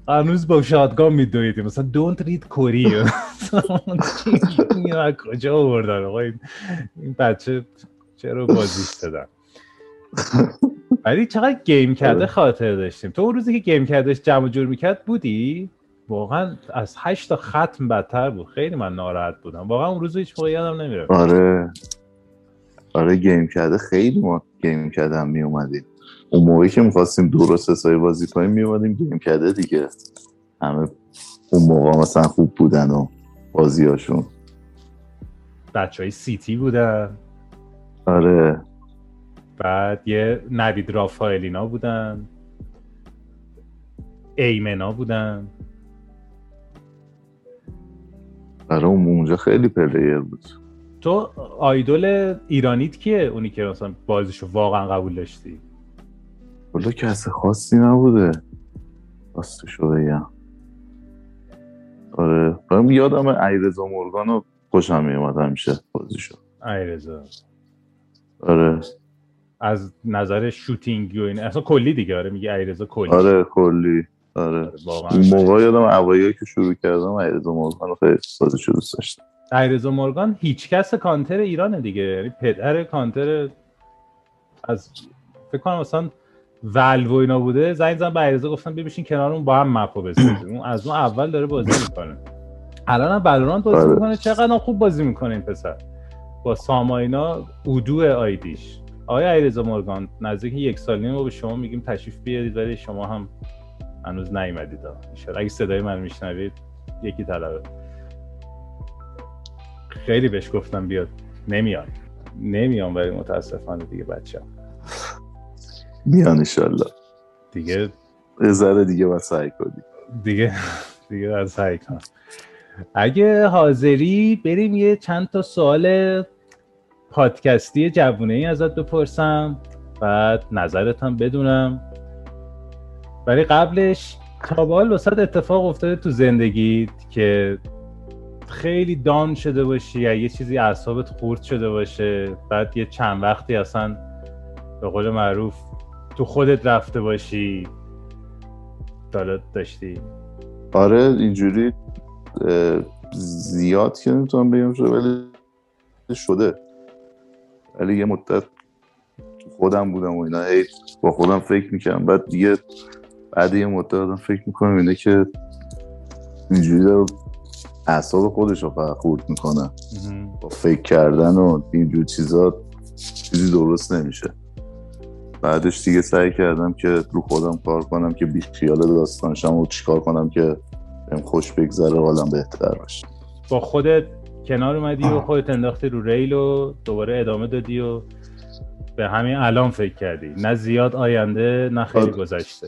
هنوز با شادگان میدویدیم. مثلا don't read کوری کجا آوردن؟ آقا این بچه چرا بازیش دادن ولی چقدر game کده آره. خاطر داشتیم. تو اون روزی که game کده‌ش جمع و جور می‌کرد بودی؟ واقعا از هشت تا ختم بدتر بود. خیلی من ناراحت بودم. واقعا اون روز هیچ موقع یادم نمیره آره. آره game کده خیلی ما game کده هم می اومدیم اون موقعی که می‌خواستیم درست حسابی بازی کنیم می اومدیم game کده دیگه. همه اون موقع مثلا خوب بودن و بازیاشون بچه های city بودن. آره. بعد یه نوید رافائلینا بودن. ایمنا بودن. آره اون اونجا خیلی پلیر بود. تو آیدول ایرانیت کیه؟ اونی که مثلا بازیشو واقعا قبول داشتی. ولی کسی خاصی نبوده. راستشو بگم. آره من یادم ایرزا مورگان رو خوشم میومد همیشه بازیشو. ایرزا. آره. از نظر شوتینگ و این اصلا کلی دیگه آره میگه ایرزا کلی. آره کلی آره. اون موقع یادم اوایل که شروع کردم ایرزا مورگان رو خیلی بازیشو دوست داشتم. ایرزا مورگان هیچ کس کانتر ایرانه دیگه یعنی پدر کانتر از فکر کنم مثلا ولو اینا بوده. زنگ زن به ایرزا گفتن ببیشین کنار اون با هم مپو اون از اون اول داره بازی می‌کنه. الان هم بلورانت بازی آره. می‌کنه. چقدر خوب بازی می‌کنه این پسر. با ساماینا اودو آیدیش. آقای ایرزا مورگان نزدیک یک سال نیم ما به شما میگیم تشریف بیارید ولی شما هم هنوز نیومدید. انشالله اگه صدای من میشنوید یکی طلبه. خیلی بهش گفتم بیاد. نمیاد. نمیام ولی متاسفانه دیگه بچه میان انشالله. دیگه ذره دیگه باید سعی کنیم. دیگه دیگه از سعی کنم. اگه حاضری بریم یه چند تا سوال پادکستی جوونه ای ازت بپرسم بعد هم بدونم. ولی قبلش تا به حال واسه اتفاق افتاده تو زندگی که خیلی دان شده باشی یا یه چیزی اعصابت خورد شده باشه بعد یه چند وقتی اصلا به قول معروف تو خودت رفته باشی دالت داشتی. آره اینجوری زیاد که نمی‌تونم بگم شده ولی شده. ولی یه مدت خودم بودم و اینا هی با خودم فکر می‌کنم بعد دیگه بعد یه مدت آدم فکر می‌کنم اینه که اینجوری داره اعصاب خودش رو خورد می‌کنه. با فکر کردن و اینجور چیزا چیزی درست نمیشه. بعدش دیگه سعی کردم که رو خودم کار کنم که بی خیال داستانشم و چیکار کنم که بهم خوش بگذره و حالم بهتر باشه. با خودت کنار اومدی و خودت انداختی رو ریل و دوباره ادامه دادی و به همین الان فکر کردی. نه زیاد آینده نه خیلی. گذشته.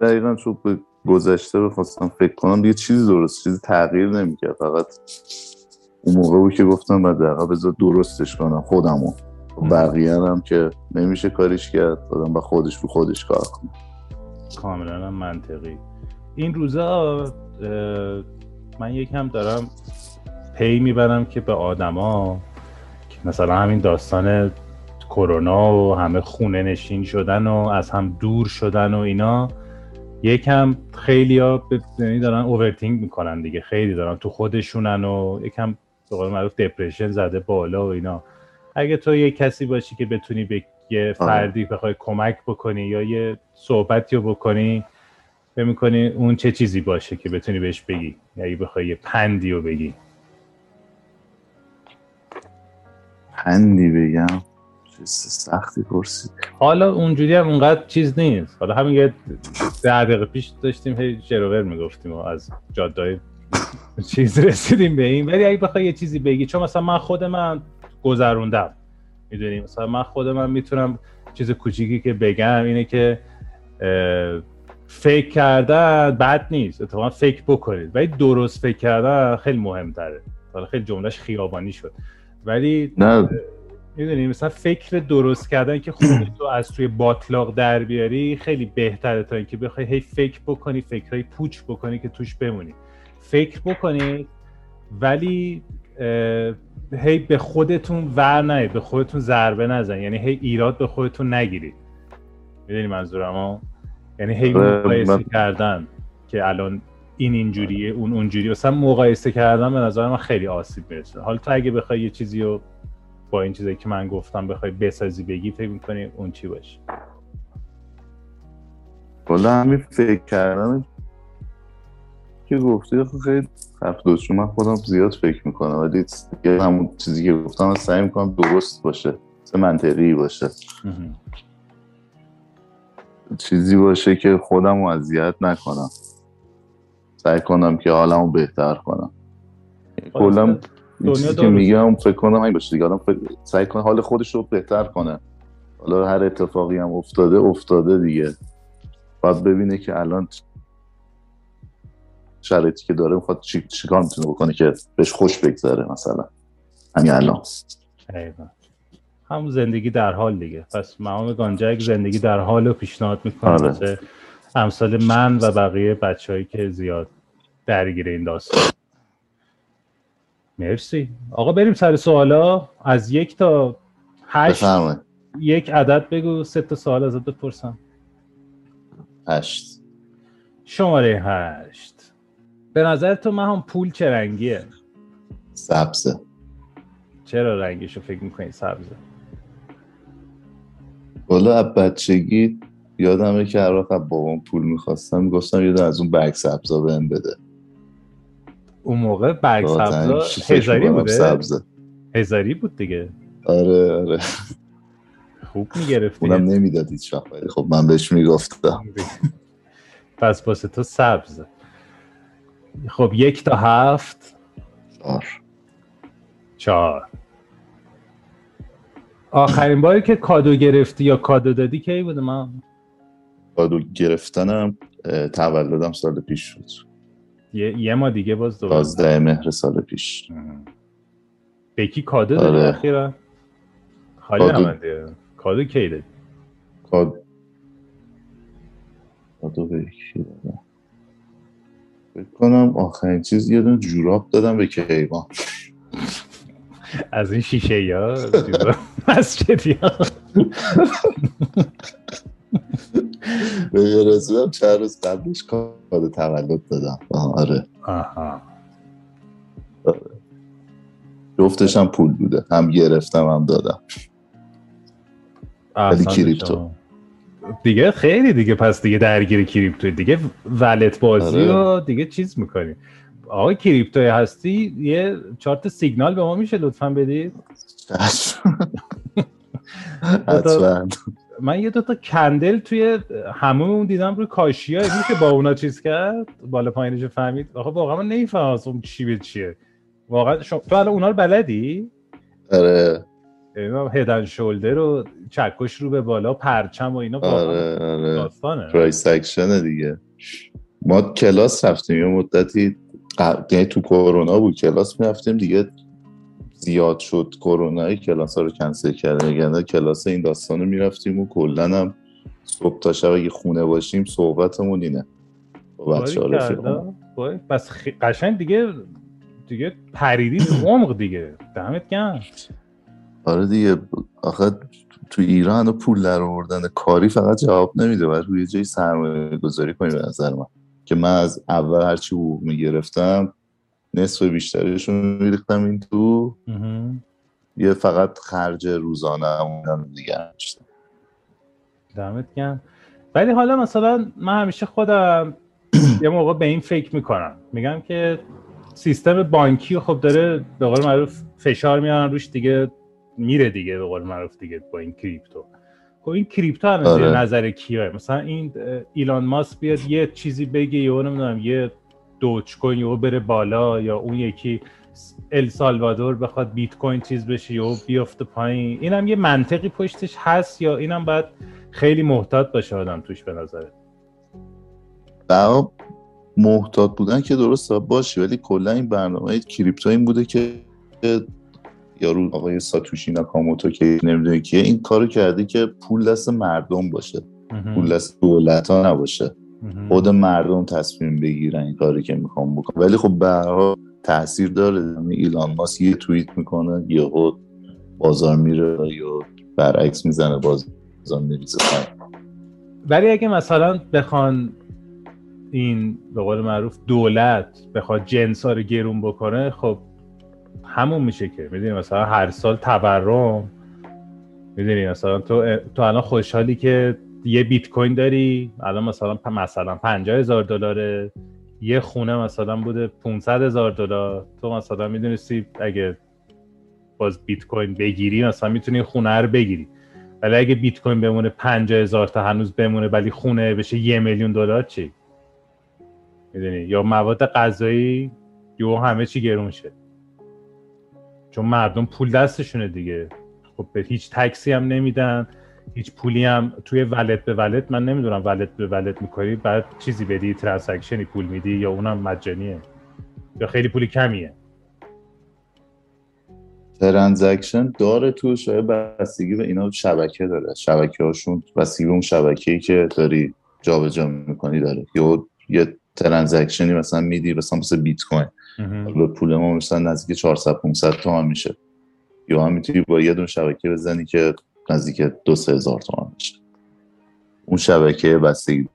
دقیقا چون به گذشته بخواستم فکر کنم. دیگه چیزی درست چیزی تغییر نمی‌کرد. فقط اون موقع بود که گفتم بعد دقیقا بذار درستش کنم خودمو. بقیه هم که نمیشه کاریش کرد. آدم با خودش رو خودش کار کنه کاملا منطقی. این روزا من یکم دارم پی می‌برم که به آدما که مثلا همین داستان کرونا و همه خونه نشین شدن و از هم دور شدن و اینا یکم خیلی ها دارن اوورتینگ می‌کنن دیگه خیلی دارن تو خودشونن و یکم به قول معروف دپرشن زده بالا و اینا. اگه تو یه کسی باشی که بتونی به یه فردی بخوای کمک بکنی یا یه صحبتی رو بکنی فکر می‌کنی اون چه چیزی باشه که بتونی بهش بگی؟ یا اگه بخوای یه پندی رو بگی. پندی بگم؟ چیز سختی پرسید. حالا اونجوری هم اونقدر چیز نیست. حالا همین یه ده دقیقه پیش داشتیم هی جروور می‌گفتیم و از جادای چیز رسیدیم به این. ولی اگه بخوای یه چیزی بگی چون مثلا من خود من گذروندم. می‌دونی؟ مثلا من خود من می‌تونم چیز کوچیکی که بگم اینه که فکر کردن بد نیست. اتفاقا فکر بکنید. ولی درست فکر کردن خیلی مهمتره. حالا خیلی جملهش خیابانی شد. ولی نه. می‌دونی مثلا فکر درست کردن که خودتو از توی باطلاق در بیاری خیلی بهتره تا اینکه بخوای هی فکر بکنی فکرهای پوچ بکنی که توش بمونی. فکر بکنید ولی هی به خودتون ور نه به خودتون ضربه نزن. یعنی هی ایراد به خودتون نگیرید می‌دونی منظورم ها یعنی هی آره، مقایسه من- کردن که الان این اینجوریه اون اونجوری مثلا مقایسه کردن به نظر من خیلی آسیب می‌رسه. حالا تو اگه بخوای یه چیزی رو با این چیزایی که من گفتم بخوای بسازی بگی فکر می‌کنی اون چی باشه؟ کلا همین فکر کردن که گفتی خیلی حرف درست چون من خودم زیاد فکر می‌کنم. ولی همون چیزی که گفتم سعی می‌کنم درست باشه منطقی باشه. چیزی باشه که خودم رو اذیت نکنم. سعی کنم که حالمو بهتر کنم. کلا این چیزی که. میگم فکر کنم همین باشه دیگه. فکر- سعی کنه حال خودش رو بهتر کنه. حالا هر اتفاقی هم افتاده افتاده دیگه. باید ببینه که الان شرایطی که داره می‌خواد چی, چی کار می‌تونه بکنه که بهش خوش بگذره مثلا. همین الان. همون زندگی در حال دیگه. پس مقام گانجک زندگی در حال رو پیشنهاد می‌کنم آره. امثال من و بقیه بچههایی که زیاد درگیر این داستان. مرسی. آقا بریم سر سوالا. از یک تا هشت بفرمایید. یک عدد بگو سه تا سوال ازت بپرسم. هشت. شماره هشت. به نظر تو من هم پول چه رنگیه؟ سبزه. چرا رنگیشو فکر می‌کنی سبزه؟ والا از بچگی یادمه که هر وقت از بابام پول می‌خواستم می‌گفتم یه از اون برگ سبزا بهم بده. اون موقع برگ سبزا هزاری بوده؟ سبزه. هزاری بود دیگه. آره آره. خوب می‌گرفتی. اونم نمی‌داد هیچ وقت خب من بهش می‌گفتم. پس واسه تو سبز. خب یک تا هفت. آر چهار. آخرین باری که کادو گرفتی یا کادو دادی کی بوده؟ من کادو گرفتنم تولدم سال پیش شد یه, یه ما دیگه باز دوباره. 11 مهر سال پیش. به کی کادو دادی آره. اخیرا؟ خالی کادو. کادو کی دادی؟ کاد کادو به کی دادم؟ فکر کنم آخرین چیز یه دونه جوراب دادم به کیوان. از این شیشه یا مسجدی ها. به رسیدم چند روز قبلش کاد تولد دادم. آره. آها. جفتش هم پول بوده. هم گرفتم هم دادم. ولی کریپتو. دیگه خیلی دیگه. پس دیگه درگیر کریپتو دیگه ولت بازی آره. رو دیگه چیز می‌کنی. آقا کریپتو هستی؟ یه چارت سیگنال به ما میشه لطفا بدید؟ من یه دوتا candle توی همون دیدم روی کاشی میشه با اونا چیز کرد؟ بالا پایینش فهمید. آخه واقعا من نمی‌فهمم اون چی به چیه. واقعا شما تو الان اونا رو بلدی؟ آره. اینا head and shoulder و چکش رو به بالا پرچم و اینا آره آره. price action دیگه. ما کلاس رفتیم یه مدتی. قبل تو کرونا بود کلاس می‌رفتیم دیگه زیاد شد کرونا کلاس ها رو کنسل کرده یعنی کلاس این داستان رو می‌رفتیم و کلا هم صبح تا شب اگه خونه باشیم صحبتمون اینه. با بچه ها بس خی- قشنگ دیگه دیگه پریدی تو عمق دیگه. دمت گرم. آره دیگه آخه تو ایران و پول در آوردن کاری فقط جواب نمیده. باید روی جایی سرمایه گذاری کنی به نظر من. که من از اول هرچی حقوق می‌گرفتم نصف بیشترشون میریختم این تو. یه فقط خرج روزانه همون دیگه داشتم. دمت گرم ولی حالا مثلا من همیشه خودم یه موقع به این فکر می‌کنم میگم که سیستم بانکی خب داره به قول معروف فشار میارن روش دیگه میره دیگه به قول معروف دیگه با این کریپتو خب این کریپتو زیر آره. نظر کیه؟ مثلا این ایلان ماسک بیاد یه چیزی بگه یا نمی‌دونم یه دوج کوین یهو بره بالا یا اون یکی ال سالوادور بخواد بیت کوین چیز بشه یا بیفته پایین. اینم یه منطقی پشتش هست یا اینم باید خیلی محتاط باشه آدم توش به نظره محتاط بودن که درست باشی ولی کلا این برنامه کریپتو این بوده که یارو آقای ساتوشی ناکاموتو که نمی‌دونه کیه این کارو کرده که پول دست مردم باشه. پول دست دولت ها نباشه خود مردم تصمیم بگیرن این کاری که می‌خوام بکنم ولی خب به تاثیر داره. یعنی ایلان ماسک یه توییت می‌کنه یهو بازار میره یا برعکس می‌زنه بازار میریزه. ولی اگه مثلا بخوان این به قول معروف دولت بخواد جنس ها رو گرون بکنه خب همون میشه که می‌دونی؟ مثلا هر سال تورم می‌دونی؟ مثلا تو تو الان خوشحالی که یه بیت کوین داری الان مثلا مثلا 50 هزار دلاره یه خونه مثلا بوده 500 هزار دلار. تو مثلا می‌دونستی اگه باز بیت کوین بگیری مثلا می‌تونی خونه رو بگیری. ولی اگه بیت کوین بمونه 50 هزار تا هنوز بمونه ولی خونه بشه یه میلیون دلار چی؟ می‌دونی؟ یا مواد غذایی یو همه چی گرون شه. چون مردم پول دستشونه دیگه. خب به هیچ tax ی هم نمیدن هیچ پولی هم توی wallet به wallet. من نمی‌دونم wallet به wallet می‌کنی بعد چیزی بدی transaction ی پول میدی یا اونم مجانیه. یا خیلی پولی کمیه. transaction داره تو شاید بستگی به اینا شبکه داره. شبکه هاشون بستگی اون شبکه ای که داری جابجا می‌کنی داره. یا یه transaction ی مثلا میدی مثلا مثل بیت کوین. حالا پول ما مثلا نزدیک 400 500 تومن میشه. یا هم می‌تونی با یه دون شبکه بزنی که نزدیک دو سه هزار تومن میشه. اون شبکه بستگی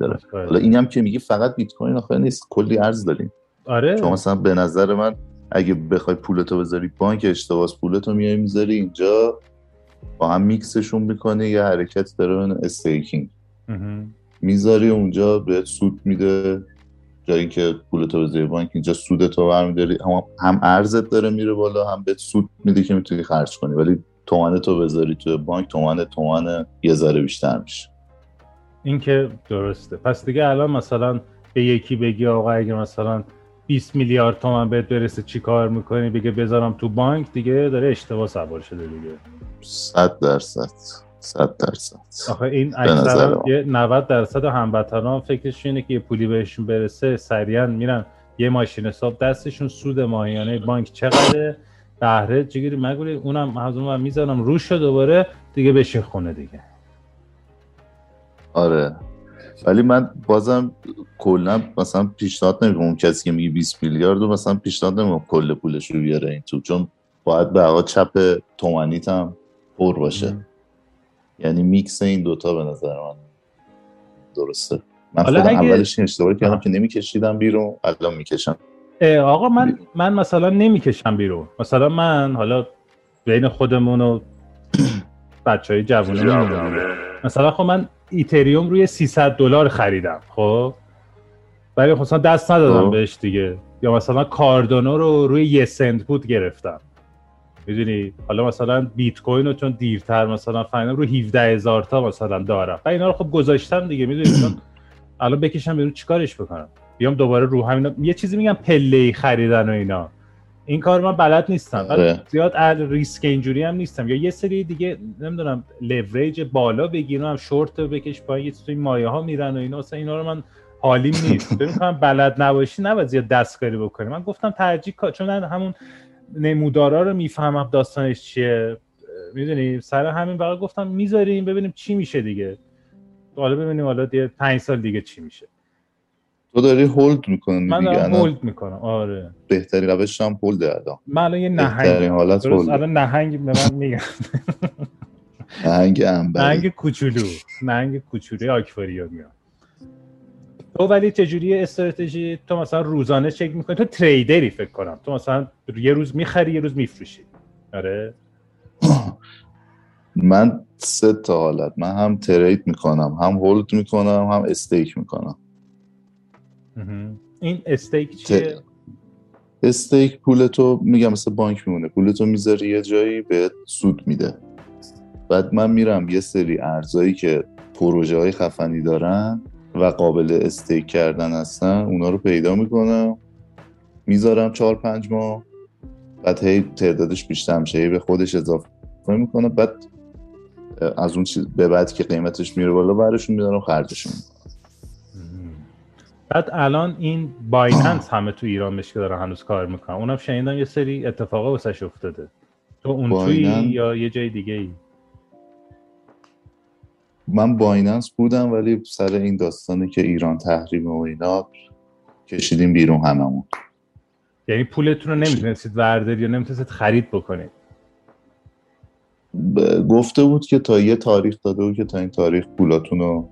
داره. حالا این هم که میگی فقط بیت کوین آخه نیست کلی ارز داریم. آره. چون مثلا به نظر من اگه بخوای پولتو بذاری بانک اشتباس پولتو میای می‌ذاری اینجا با هم میکسشون می‌کنی یه حرکت داره استیکینگ. می‌ذاری اونجا بهت سود میده جایی اینکه پولتو بذاری بانک اینجا سودتو برمیداری. هم, هم ارزت داره میره بالا هم بهت سود میده که می‌تونی خرج کنی. ولی تومن تو بذاری تو بانک تومن تومن یه ذره بیشتر میشه. این که درسته. پس دیگه الان مثلا به یکی بگی آقا اگه مثلا 20 میلیارد تومن بهت برسه چی کار می‌کنی؟ بگه بذارم تو بانک دیگه داره اشتباه سوار شده دیگه. صد درصد. صد درصد. آخه این اکثرا. یه 90 درصد هموطنان فکرش اینه که یه پولی بهشون برسه سریعا میرن. یه ماشین حساب دستشون سود ماهیانه بانک چقدره؟ بهره چگیری مگولی اونم از اون می‌ذارم روش دوباره دیگه بشین خونه دیگه. آره. ولی من بازم کلا مثلا پیشنهاد نمی‌کنم اون کسی که میگه 20 میلیارد مثلا پیشنهاد نمی‌کنم کل پولش رو بیاره این تو چون باید یه هوا جیب تومنیت هم پر باشه. یعنی میکس این دوتا به نظر من درسته. من حالا خودم اگه- اولش این اشتباه کردم. که نمیکشیدم بیرون الان می‌کشم. آقا من من مثلا نمی‌کشم بیرون. مثلا من حالا بین خودمون و بچه های جوانه میمونه مثلا خب من Ethereum روی 300 دلار خریدم خب؟ ولی خب مثلا دست ندادم خب. بهش دیگه. یا مثلا Cardano رو روی یه سنت بود گرفتم. می‌دونی؟ حالا مثلا بیت کوین رو چون دیرتر مثلا فهمیدم رو 17 هزار تا مثلا دارم. و اینا رو خب گذاشتم دیگه می‌دونی؟ چون الان بکشم بیرون چیکارش بکنم؟ بیام دوباره رو همین یه چیزی میگم پله خریدن و اینا. این کار من بلد نیستم. بعد آره. زیاد ریسک اینجوری هم نیستم. یا یه سری دیگه نمی‌دونم لوریج بالا بگیرم شورت بکش پایین یه توی مایه ها میرن و اینا. اصلا اینا رو من حالیم نیست. اگه بلد نباشی نباید زیاد دستکاری بکنی. من گفتم ترجیح چون من همون نمودارا رو می‌فهمم داستانش چیه. می‌دونی سر همین بقیه گفتم می‌ذاریم ببینیم چی میشه دیگه. حالا ببینیم حالا دیگه پنج سال دیگه چی میشه. تو داری هولد می‌کنی من دارم هولد می‌کنم. آره. بهترین روش هم هولد الان من الان یه نهنگ حالت درست هولد. الان نهنگ به من میگن. نهنگ انبری. نهنگ کوچولو. نهنگ کوچولوی آکواریومی تو ولی چجوری استراتژی؟ تو مثلا روزانه چک می‌کنی؟ تو تریدری فکر کنم. تو مثلا یه روز می‌خری یه روز میفروشی. آره. من سه تا حالت. من هم ترید می‌کنم هم هولد می‌کنم هم استیک می‌کنم. این استیک چیه؟ استیک پولتو میگم مثل بانک میمونه. پولتو می‌ذاری یه جایی بهت سود میده. بعد من میرم یه سری ارزایی که پروژه های خفنی دارن و قابل استیک کردن هستن اونا رو پیدا می‌کنم. می‌ذارم چهار پنج ماه. بعد هی تعدادش بیشتر میشه هی به خودش اضافه می‌کنه بعد از اون چیز به بعد که قیمتش میره بالا برشون میدارم خرجشون. بعد الان این Binance همه تو ایران بهش که دارن هنوز کار می‌کنن. اونم شنیدم یه سری اتفاقا واسش افتاده. تو اون توی Binance؟ یا یه جای دیگه ای من Binance بودم ولی سر این داستانی که ایران تحریم و اینا کشیدیم بیرون هممون. یعنی پولتون رو نمی‌تونستید ورداری یا نمی‌تونستید خرید بکنید؟ گفته بود که تا یه تاریخ داده بود که تا این تاریخ پولاتون رو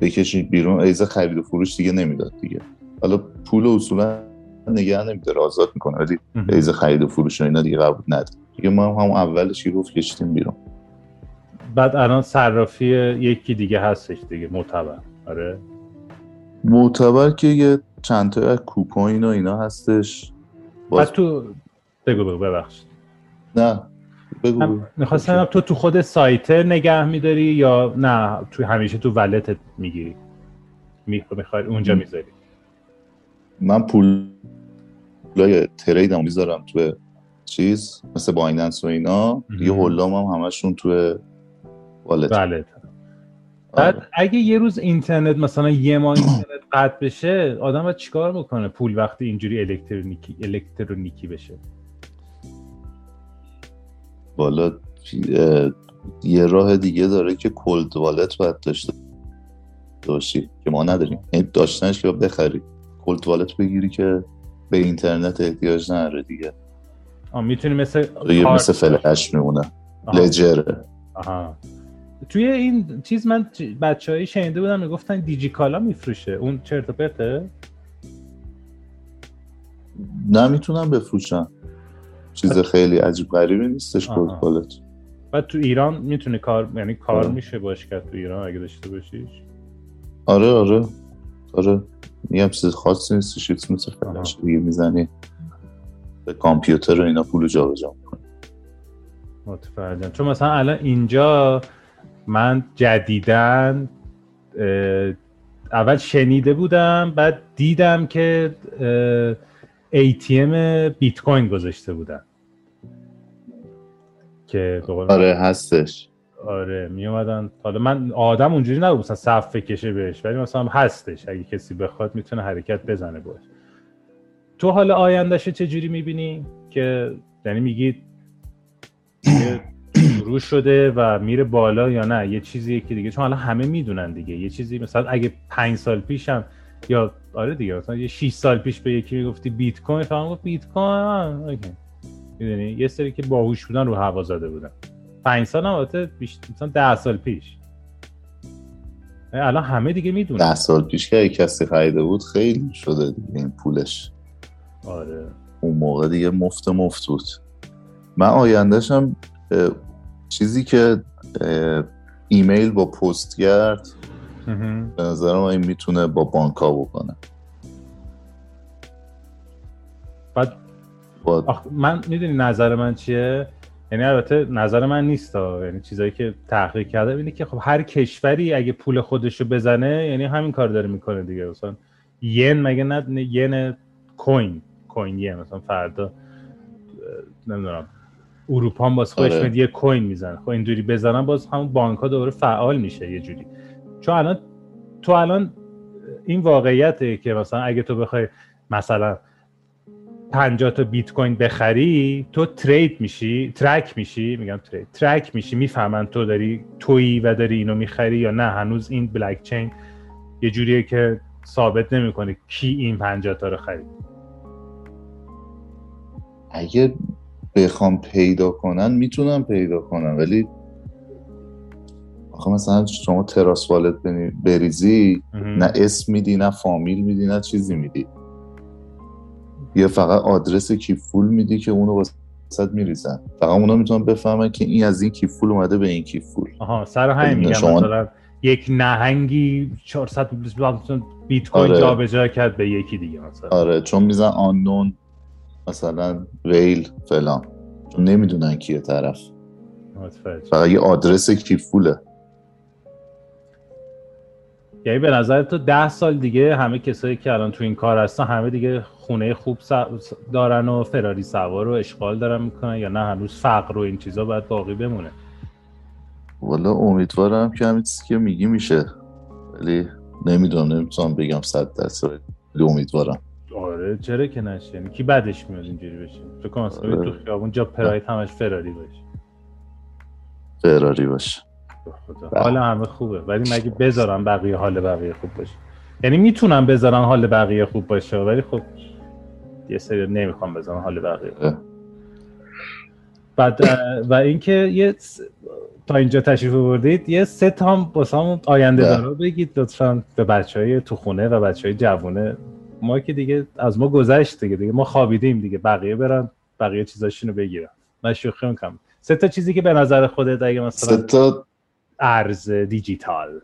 بکشید بیرون. ایزه خرید و فروش دیگه نمی‌داد دیگه. حالا پول اصولا نگه نمیداره آزاد می‌کنه ولی. ایزه خرید و فروش و اینا دیگه قبول نداره. دیگه ما هم همون اولش گفت کشیدیم بیرون. بعد الان صرافی یکی دیگه هستش دیگه معتبر. آره. معتبر که یه چند تا کوپوین و اینا هستش. باز بعد تو بگو بگو ببخشید. نه بگو می‌خواستم تو تو خود سایت نگه میداری یا نه؟ تو همیشه تو ولتت می‌گیری. می‌خوای اونجا. می‌ذاری. من پول تریدم می‌ذارم تو چیز مثل بایننس و اینا. دیگه. هولام هم همشون تو والت آره. بعد اگه یه روز اینترنت مثلا یه ماه اینترنت قطع بشه آدم باید چیکار می‌کنه پول وقتی اینجوری الکترونیکی الکترونیکی بشه؟ بالا اه، یه راه دیگه داره که کلد والت باید داشته باشی که ما نداریم. یعنی داشتنش که بخری. کلد والت بگیری که به اینترنت احتیاج نداره دیگه. آه می‌تونی مثل مثل فلش میمونه. لجره آها. توی این چیز من بچه هایی شنیده بودم می‌گفتن دیجیکالا میفروشه. اون چرت و پرته؟ نمی‌تونم بفروشم چیز خیلی عجیب غریبی نیستش والت بعد تو ایران می‌تونه کار یعنی کار آه. میشه باش کرد تو ایران اگه داشته باشیش؟ آره آره. آره. میگم چیز خاصی نیستش چیز مثل فلش دیگه می‌زنی. به کامپیوتر و اینا پول جابجا می‌کنی. متفرجم چون مثلا الان اینجا من جدیدن اول شنیده بودم بعد دیدم که ATM بیت کوین گذاشته بودن. که آره هستش. آره می اومدن حالا من آدم اونجوری نبود مثلا صف بکشه بهش ولی مثلا هستش. اگه کسی بخواد می‌تونه حرکت بزنه باش. تو حالا آیندهش چه جوری می‌بینی؟ که یعنی میگی دیگه شروع شده و میره بالا یا نه یه چیزیه که دیگه. چون الان همه می‌دونن دیگه. یه چیزی مثلا اگه پنج سال پیشم یا آره دیگه مثلا یه 6 سال پیش به یکی می‌گفتی بیت کوین فهم گفت بیت کوین می‌دونی؟ یه سری که باهوش بودن رو هوا زده بودن. پنج سال هم البته مثلا 10 سال پیش. الان همه دیگه می‌دونن. ده سال پیش که کسی خریده بود خیلی شده دیگه این پولش. آره. اون موقع دیگه مفت مفت بود. من آیندهشم چیزی که ایمیل با پستگرد. به نظرم این می‌تونه با بانکا بکنه بعد من می‌دونی نظر من چیه یعنی البته نظر من نیست ها. یعنی چیزایی که تحقیق کرده اینه که خب هر کشوری اگه پول خودشو بزنه یعنی همین کار داره می‌کنه دیگه مثلا ین مگه نه ین کوین کوین ین مثلا فردا نمی‌دونم اروپا هم باز خودش آره. یه کوین می‌زنه. خب اینجوری بزنن باز همون بانک ها دوباره فعال میشه یه جوری. چون الان تو الان این واقعیته که مثلا اگه تو بخوای مثلا 50 تا بیت کوین بخری تو ترید میشی ترک میشی میگم ترید ترک میشی می‌فهمن تو داری تویی و داری اینو می‌خری یا نه. هنوز این بلک چین یه جوریه که ثابت نمی‌کنه کی این 50 تا رو خرید. اگه بخوام پیدا کنن می‌تونم پیدا کنم. ولی آخه مثلا شما تراس والت بریزی نه اسم میدی نه فامیل میدی نه چیزی میدی. یه فقط آدرس کیفول میدی که اونو واسط میریزن. فقط اونا می‌تونن بفهمن که این از این کیفول اومده به این کیفول. آها سر همین میگم. شما- مثلا یک نهنگی 400 بیت کوین آره. جابجا کرد به یکی دیگه مثلا. آره چون میزن آنون مثلا ویل فلان. چون نمی‌دونن کیه طرف. فقط یه آدرس کیفوله یعنی به نظر تو ده سال دیگه همه کسایی که الان تو این کار هستن همه دیگه خونه خوب دارن و فراری سوار و اشغال دارن می‌کنن یا نه؟ هنوز فقر و این چیزا باید باقی بمونه. والا امیدوارم که همین چیزی که میگی میشه. ولی نمی‌دونم نمی‌تونم بگم صد درصد امیدوارم. آره چرا که نشه یعنی کی بعدش میاد اینجوری بشه فکر کنم بری تو آره. خیابون جا پراید همش فراری باشه فراری باشه. بله. حال همه خوبه ولی مگه بذارن بقیه حال بقیه خوب باشه یعنی می‌تونن بذارن حال بقیه خوب باشه ولی خب یه سری نمی‌خوام بذارن حال بقیه اه. بعد و اینکه یه تا اینجا تشریف بردید یه سه تا هم آینده. دارا بگید لطفا به بچه های تو خونه و بچه های جوونه ما که دیگه از ما گذشت دیگه دیگه ما خوابیدیم دیگه بقیه برن بقیه چیزاشونو بگیرن. من شوخی می‌کنم. سه تا چیزی که به نظر خودت اگه مثلا سه تا ارز دیجیتال.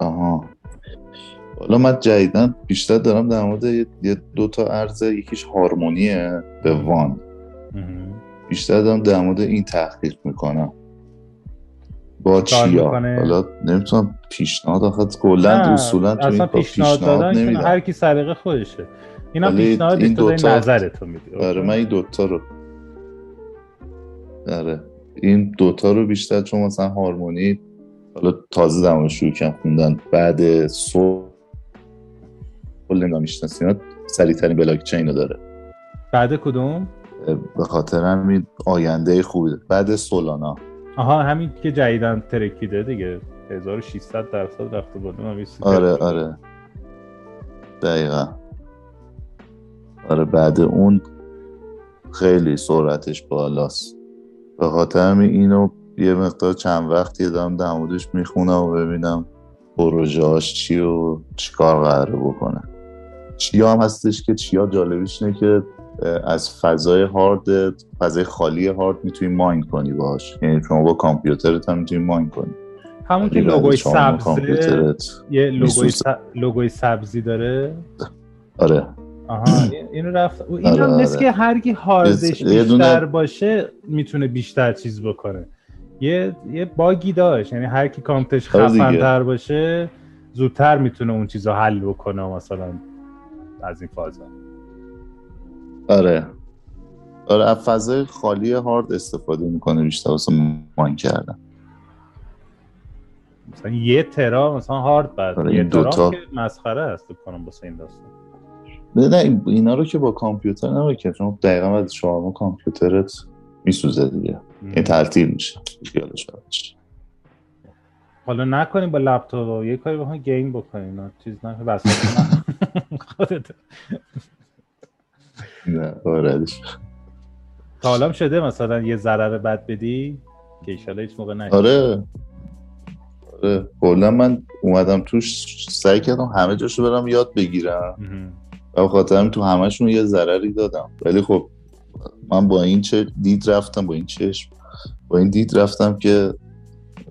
آها. حالا من جدیدن بیشتر دارم در مورد یه- یه دو تا ارز یکیش هارمونیه به وان. بیشتر دارم در مورد این تحقیق می‌کنم. با چیا؟ حالا نمی‌تونم پیشنهاد آخه کلا اصولا تو این پیشنهاد دادن هر کی سلیقه خودشه. اینا پیشنهاد این داری دوتا- نظر تو میدی. آره من این دوتا رو آره. این دوتا رو بیشتر چون مثلا هارمونی حالا تازه موردش شروع کردم خوندن بعد سول کل می‌شناسین سریع ترین بلاک چین رو داره. بعد کدوم؟ به خاطر همین آینده خوبی داره. بعد سولانا. آها همین که جدیدن ترکیده دیگه. 1600 درصد رفته بالا. من آره. آره. دقیقا. آره بعد اون خیلی سرعتش بالاست. به خاطر همین اینو یه مقدار چند وقتی دارم در موردش می‌خونم و ببینم پروژهاش چی و چیکار قراره بکنه. چیا هم هستش که چیا جالبیش اینه که از فضای هارد فضای خالی هارد می‌تونی ماین کنی باش یعنی شما با کامپیوترت هم می‌تونی ماین کنی همون که لوگوی کامپیوترت یه لوگوی. س... لوگوی سبزی داره آره آها این- اینو رفت این آره، هم مثل آره. که هر کی هاردش بیشتر باشه می‌تونه بیشتر چیز بکنه یه یه باگی داشت یعنی هر کی کامپیوترش آره دیگه. خفن تر باشه زودتر می‌تونه اون چیزو حل بکنه مثلا از این فازا آره. آره از فضای خالی هارد استفاده می‌کنه بیشتر واسه ماین کردن. مثلا یه ترا مثلا هارد بعد. آره، یه دوتا. که مسخره است کنم واسه این داستان. نه نه این- اینا رو که با کامپیوتر نباید که چون دقیقا باید شما کامپیوترت میسوزه دیگه. این تعطیل میشه. حالا نکنیم با لپتاپ یه کاری بخوام گیم بکنیم. چیز نه بس. خودت نه آردش تا حالا شده مثلا یه ضرر بد بدی؟ که ایشالا هیچ موقع نشه آره. آره. کلا من اومدم توش سعی کردم همه جاشو برم یاد بگیرم. و به خاطر همین تو همشون یه ضرری دادم. ولی خب من با این چه دید رفتم با این چشم. با این دید رفتم که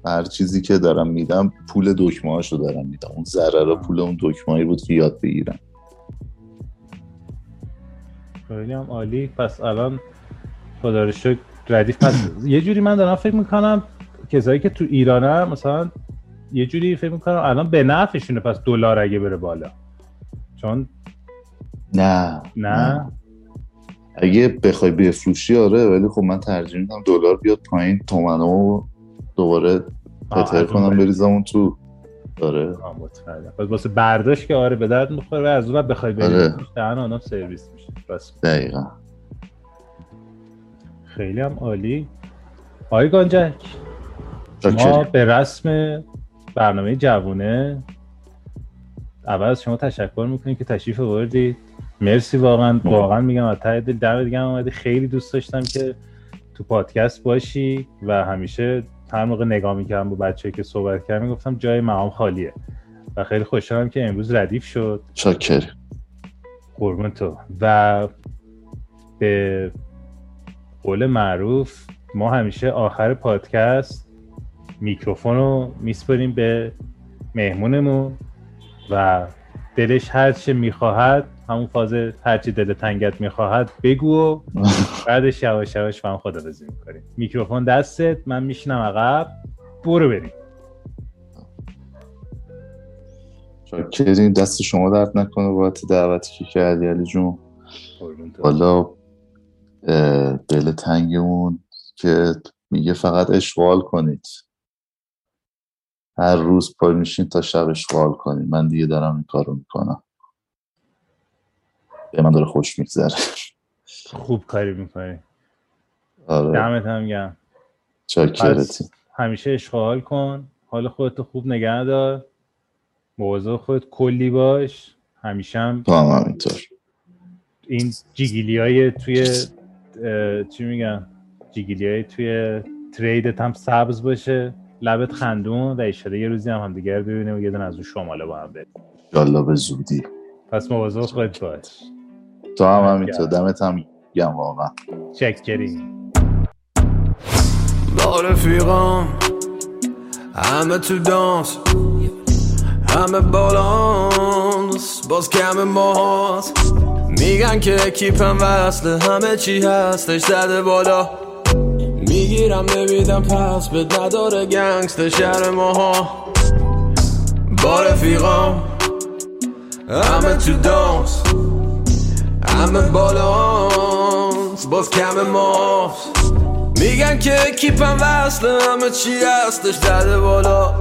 هر چیزی که دارم میدم پول دکمه هاشو دارم میدم. اون ضرر پول اون دکمه بود که یاد بگیرم. خیلی هم عالی. پس الان خدا رو شکر ردیف پس یه جوری من دارم فکر می‌کنم کسایی که تو ایرانه مثلا یه جوری فکر می‌کنم الان به نفعشونه پس دلار اگه بره بالا. چون نه. نه. اگه بخوای بفروشی آره ولی خب من ترجیح میدم دلار بیاد پایین تومنو دوباره پتر کنم بر- بریزم اون تو آره مطمئنم پس واسه برداشت که آره به درد می‌خوره و از اون بخوای بری آره. دهن آنها سرویس میشه. راست دقیقا. خیلی هم عالی. آقای گانجک ما. به رسم برنامه جوونه اول از شما تشکر می‌کنیم که تشریف آوردید مرسی واقعا. واقعا میگم از ته دل دم دیگه اومدی. خیلی دوست داشتم که تو پادکست باشی و همیشه هر موقع نگاه می‌کردم با بچه که صحبت کردم می‌گفتم جای مقام خالیه. و خیلی خوشحالم که امروز ردیف شد. چاکریم. قربون تو. و به قول معروف ما همیشه آخر پادکست میکروفون رو میسپریم به مهمونمون و دلش هر چه می‌خواهد همون فاز هر چی دل تنگت می‌خواهد بگو و بعدش یواش یواش هم خدافزی می‌کنیم. میکروفون دستت من میشینم عقب. برو بریم. چاکریم دست شما درد نکنه بابت دعوتی که کردی علی جون. حالا دل تنگمون که میگه فقط اشغال کنید. هر روز پای میشین تا شب اشغال کنید. من دیگه دارم این کارو می‌کنم. به من داره خوش میگذره. خوب کاری می‌کنی. آره. دمت هم گم چاکرتی. همیشه اشغال کن. حال خودتو خوب نگه دار. مواظب خودت کلی باش. همیشه هم تو هم همینطور. این جیگیلی های توی چی میگن؟ جیگیلی های توی تریدت هم سبز باشه. لبت خندون و ایشالا یه روزی هم همدیگه رو ببینیم و یه دونه از اون شماله با هم بریم. یالا به زودی. پس مواظب خودت باش. تو هم همینطور. دمت هم گم واقعا. چکریم با رفیقام همه تو دانس همه بالانس باز کم ماست. میگن که اکیپم وصله همه چی هستش زده بالا. می‌گیرم نمیدم پس به نداره گنگست شهر ماها. با رفیقام همه تو دانس. همه بالانس باز کم ماست. میگن که اکیپم وصله همه چی هستش زده بالا.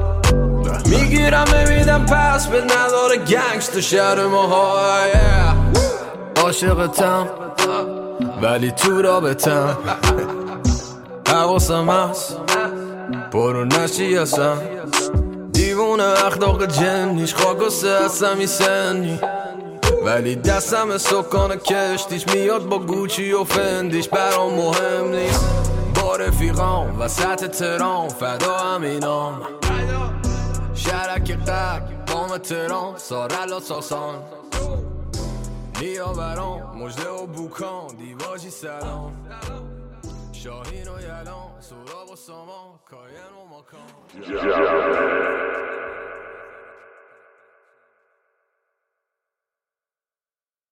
می‌گیرم نمیدم پس به نداره گنگست شهر ماها. عاشقتم ولی تو رابطم. حواسم هست برو نشی هستم. دیوونه اخلاق جنیش خاک و سه هستم سنی. ولی دستم سکان کشتیش میاد با گوچی و فندیش برام مهم نیست. با رفیقام وسط ترام فدا همینام شرک قبل بام ترام سارلا ساسان. نیاوران مجده و بوکان دیواجی سلام. شاهین و یلان سوراب و سامان کاین و ماکان